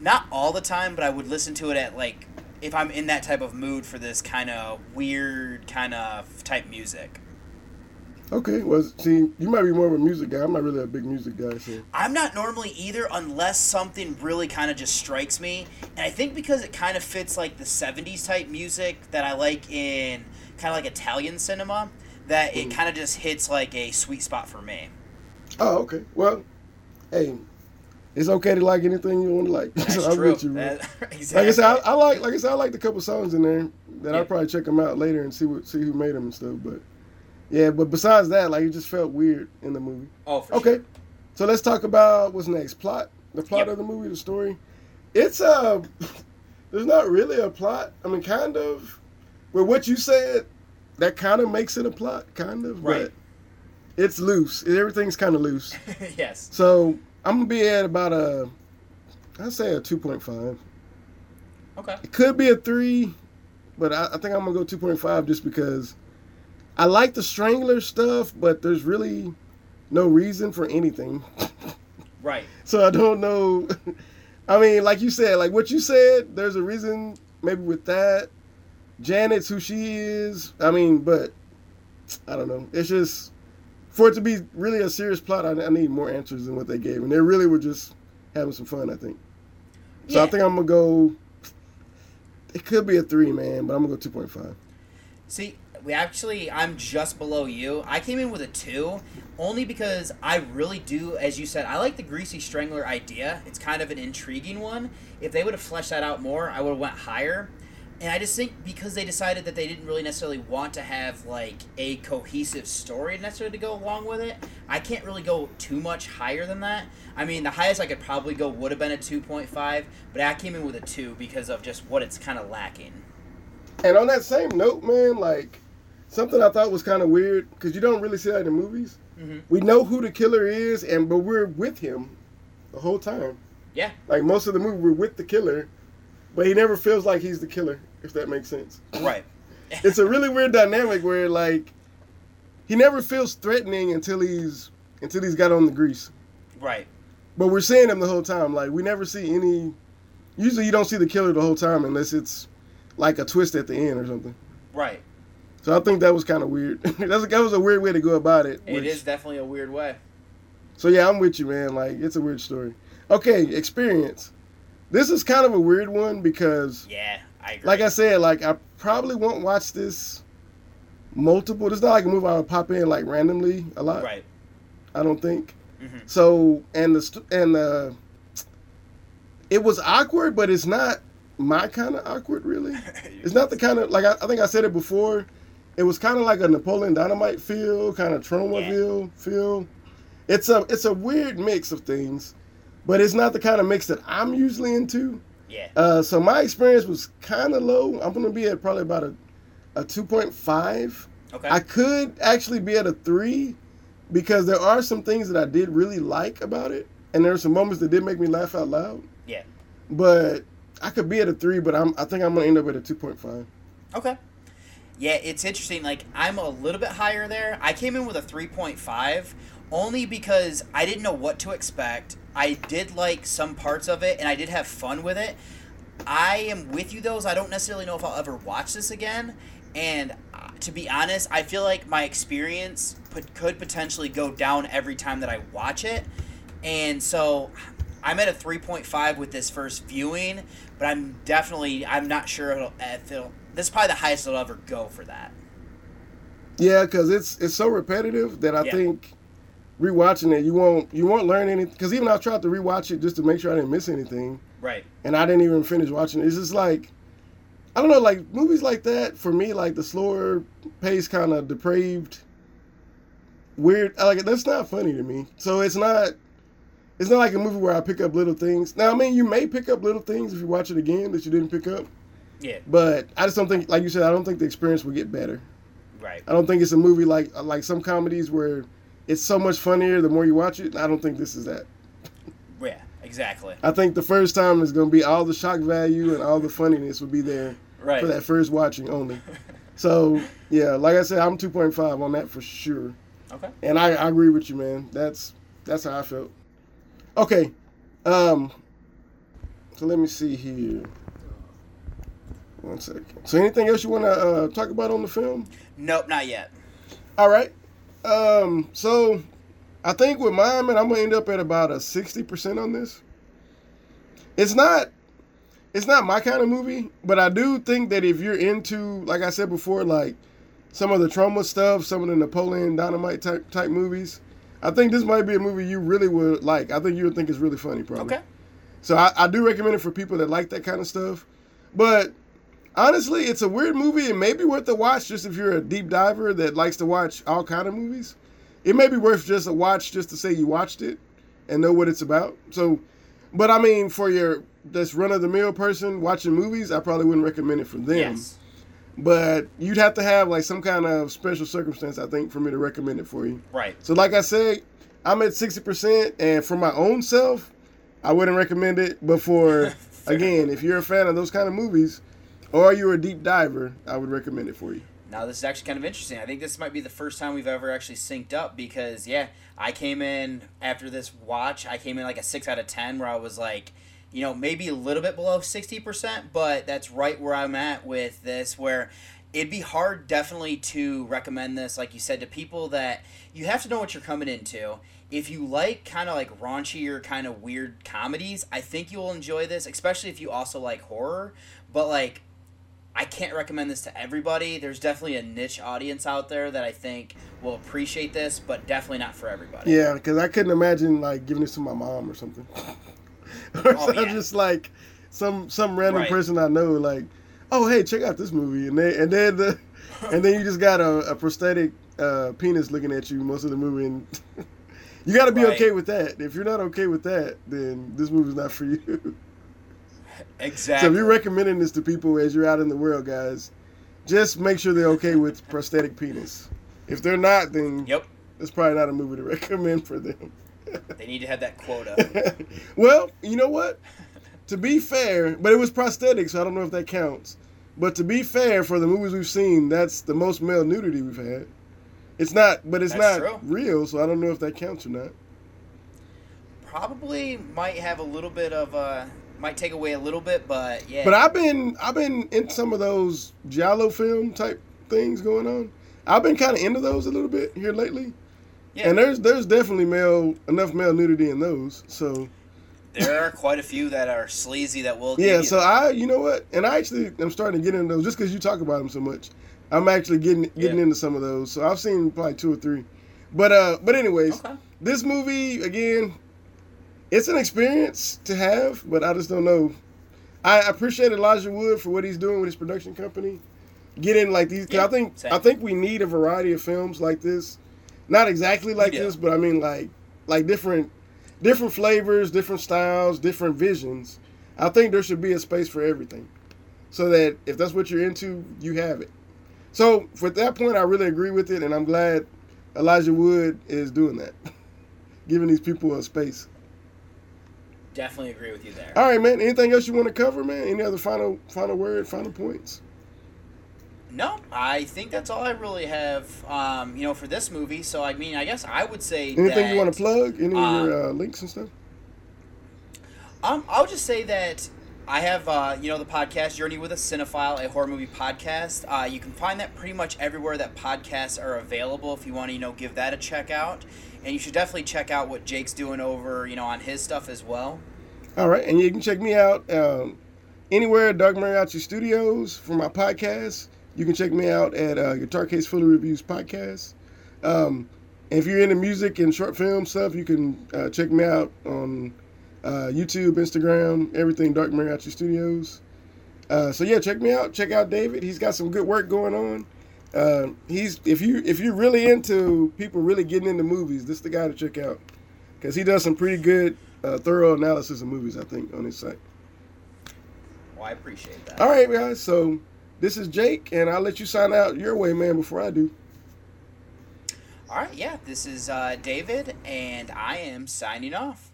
Not all the time, but I would listen to it at like if I'm in that type of mood for this kind of weird kind of type music. Okay, well, see, you might be more of a music guy. I'm not really a big music guy, so I'm not normally either unless something really kind of just strikes me. And I think because it kind of fits like the 70s type music that I like in kind of like Italian cinema, that it mm-hmm. kind of just hits like a sweet spot for me. oh, okay. Well, hey, it's okay to like anything you want to like. That's so I'm true. with you. That- Like I said, I, I like, like I said, I like a couple songs in there that Yeah. I'll probably check them out later and see what, see who made them and stuff. But yeah, but besides that, like it just felt weird in the movie. Oh, for Okay, sure. so let's talk about what's next. Plot, the plot Yep. of the movie, the story. It's uh there's not really a plot. I mean, kind of. But what you said, that kind of makes it a plot, kind of. Right. But it's loose. Everything's kind of loose. yes. So I'm gonna be at about a, I'd say a 2.5. Okay. It could be a three, but I, I think I'm gonna go 2.5 just because I like the Strangler stuff, but there's really no reason for anything. Right. So I don't know. I mean, like you said, like what you said, there's a reason maybe with that. Janet's who she is. I mean, but I don't know. It's just for it to be really a serious plot. I, I need more answers than what they gave, and they really were just having some fun. I think. So I think I'm gonna go. It could be a three, man, but I'm gonna go two point five. See, we actually, I'm just below you. I came in with a two, only because I really do, as you said, I like the greasy strangler idea. It's kind of an intriguing one. If they would have fleshed that out more, I would have went higher. And I just think because they decided that they didn't really necessarily want to have like a cohesive story necessarily to go along with it, I can't really go too much higher than that. I mean, the highest I could probably go would have been a 2.5, but I came in with a 2 because of just what it's kind of lacking. And on that same note, man, like something I thought was kind of weird because you don't really see that in movies. Mhm. We know who the killer is, and but we're with him the whole time. Yeah. Like most of the movie, we're with the killer, but he never feels like he's the killer. If that makes sense. Right. it's a really weird dynamic where like he never feels threatening until he's until he's got on the grease. Right. But we're seeing him the whole time. Like we never see any. Usually, you don't see the killer the whole time unless it's like a twist at the end or something. Right. So I think that was kind of weird. That's that was a weird way to go about it. It which- is definitely a weird way. So yeah, I'm with you, man. Like it's a weird story. Okay, experience. This is kind of a weird one because, Yeah, I agree. like I said, like I probably won't watch this multiple. It's not like a movie I would pop in like randomly a lot. right. I don't think. Mhm. So and the and the it was awkward, but it's not my kind of awkward really. It's not the kind of like I, I think I said it before. It was kind of like a Napoleon Dynamite feel, kind of Tromaville feel. It's a it's a weird mix of things, but it's not the kind of mix that I'm usually into. Yeah. Uh, so my experience was kind of low. I'm gonna be at probably about a a 2.5. Okay. I could actually be at a three because there are some things that I did really like about it, and there are some moments that did make me laugh out loud. Yeah. But I could be at a three, but I'm I think I'm gonna end up at a 2.5. Okay. Yeah, it's interesting. Like, I'm a little bit higher there. I came in with a 3.5 only because I didn't know what to expect. I did like some parts of it and I did have fun with it. I am with you those. I don't necessarily know if I'll ever watch this again. And uh, to be honest, I feel like my experience put, could potentially go down every time that I watch it. And so I'm at a 3.5 with this first viewing, but I'm definitely I'm not sure it'll, if it'll this is probably the highest it'll ever go for that. Yeah, because it's it's so repetitive that I Yeah. think rewatching it you won't you won't learn anything. Because even I tried to rewatch it just to make sure I didn't miss anything, Right. and I didn't even finish watching it. It's just like I don't know, like movies like that for me, like the slower pace, kind of depraved, weird. Like that's not funny to me. So it's not. It's not like a movie where I pick up little things. Now, I mean, you may pick up little things if you watch it again that you didn't pick up. Yeah. But I just don't think, like you said, I don't think the experience will get better. Right. I don't think it's a movie like like some comedies where it's so much funnier the more you watch it. I don't think this is that. Yeah. Exactly. I think the first time is going to be all the shock value and all the funniness will be there Right. for that first watching only. So yeah, like I said, I'm 2.5 on that for sure. Okay. And I, I agree with you, man. That's that's how I felt. Okay, um, so let me see here. One second. So anything else you want to uh, talk about on the film? Nope, not yet. All right. Um, so I think with mine, man, I'm gonna end up at about a sixty percent on this. It's not, it's not my kind of movie, but I do think that if you're into, like I said before, like some of the Troma stuff, some of the Napoleon Dynamite type type movies, I think this might be a movie you really would like. I think you would think it's really funny, probably. Okay. So I, I do recommend it for people that like that kind of stuff. But honestly, it's a weird movie. It may be worth a watch just if you're a deep diver that likes to watch all kind of movies. It may be worth just a watch just to say you watched it and know what it's about. So, but I mean, for your this run of the mill person watching movies, I probably wouldn't recommend it for them. Yes. But you'd have to have like some kind of special circumstance, I think, for me to recommend it for you. Right. So, like I said, I'm at sixty percent, and for my own self, I wouldn't recommend it. But for again, if you're a fan of those kind of movies, or you're a deep diver, I would recommend it for you. Now this is actually kind of interesting. I think this might be the first time we've ever actually synced up because yeah, I came in after this watch. I came in like a six out of ten, where I was like, you know, maybe a little bit below sixty percent, but that's right where I'm at with this. Where it'd be hard, definitely, to recommend this, like you said, to people that you have to know what you're coming into. If you like kind of like raunchier, kind of weird comedies, I think you'll enjoy this, especially if you also like horror. But like I can't recommend this to everybody. There's definitely a niche audience out there that I think will appreciate this, but definitely not for everybody. Yeah, because I couldn't imagine like giving this to my mom or something. or Oh, yeah. just like some some random Right. person I know, like, oh hey, check out this movie, and then and then the and then you just got a, a prosthetic uh, penis looking at you most of the movie, and you got to be Right. okay with that. If you're not okay with that, then this movie's not for you. Exactly. So if you're recommending this to people as you're out in the world, guys, just make sure they're okay with prosthetic penis. If they're not, then Yep. it's probably not a movie to recommend for them. They need to have that quota. well, you know what? To be fair, but it was prosthetic, so I don't know if that counts. But to be fair, for the movies we've seen, that's the most male nudity we've had. It's not, but it's That's not true. real, so I don't know if that counts or not. Probably might have a little bit of uh might take away a little bit, but yeah. But I've been, I've been in some of those giallo film type things going on. I've been kind of into those a little bit here lately. yeah, And there's there's definitely male enough male nudity in those. So there are quite a few that are sleazy that will. give yeah, so that. I you know what? And I actually I'm starting to get into those just because you talk about them so much. I'm actually getting getting Yeah. into some of those. So I've seen probably two or three. But uh but anyways, Okay. this movie again, it's an experience to have, but I just don't know. I appreciate Elijah Wood for what he's doing with his production company. Getting like these, Yeah, I think same. I think we need a variety of films like this. Not exactly like this, but I mean like like different different flavors, different styles, different visions. I think there should be a space for everything, so that if that's what you're into, you have it. So for that point, I really agree with it, and I'm glad Elijah Wood is doing that, giving these people a space. Definitely agree with you there. All right, man. Anything else you want to cover, man? Any other final final word, final points? No, I think that's all I really have. Um, you know, for this movie. So I mean, I guess I would say Anything that, you want to plug? Any of um, your uh, links and stuff? Um, I'll just say that I have, uh, you know, the podcast Journey with a Cinephile, a horror movie podcast. Uh, you can find that pretty much everywhere that podcasts are available if you want to, you know, give that a check out. And you should definitely check out what Jake's doing over, you know, on his stuff as well. All right, and you can check me out um, anywhere at Dark Mariachi Studios for my podcast. You can check me out at uh, Guitar Case Fully Reviews podcast. Um, if you're into music and short film stuff, you can uh, check me out on uh, YouTube, Instagram, everything Dark Mariachi Studios. Uh, so yeah, check me out. Check out David. He's got some good work going on. Uh, he's if you if you're really into people really getting into movies, this is the guy to check out because he does some pretty good uh, thorough analysis of movies. I think on his site. Well, I appreciate that. All right, guys. So this is Jake, and I'll let you sign out your way, man, before I do. All right, yeah. This is uh, David, and I am signing off.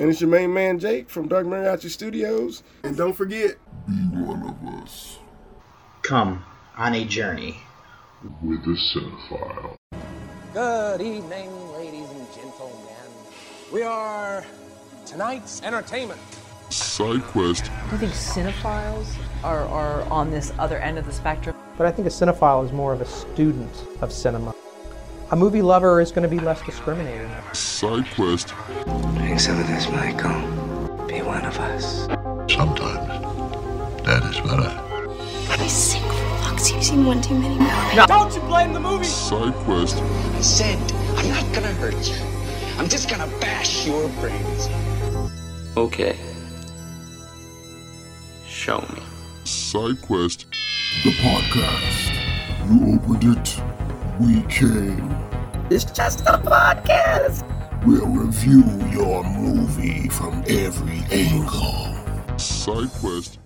And it's your main man Jake from Dark Mariachi Studios. And don't forget, Be one of us Come on a journey. with a cinephile. Good evening, ladies and gentlemen. We are tonight's entertainment. Side quest. I think cinephiles are, are on this other end of the spectrum. But I think a cinephile is more of a student of cinema. A movie lover is going to be less discriminating. Side quest. Drink some of this, Michael. Be one of us. Sometimes that is better. You sick fucks. You've seen one too many movies. Don't you blame the movie! Side quest. I said, I'm not gonna hurt you. I'm just gonna bash your brains. Okay. Show me. Side quest. The podcast. You opened it. We came. It's just a podcast. We'll review your movie from every angle. Side quest.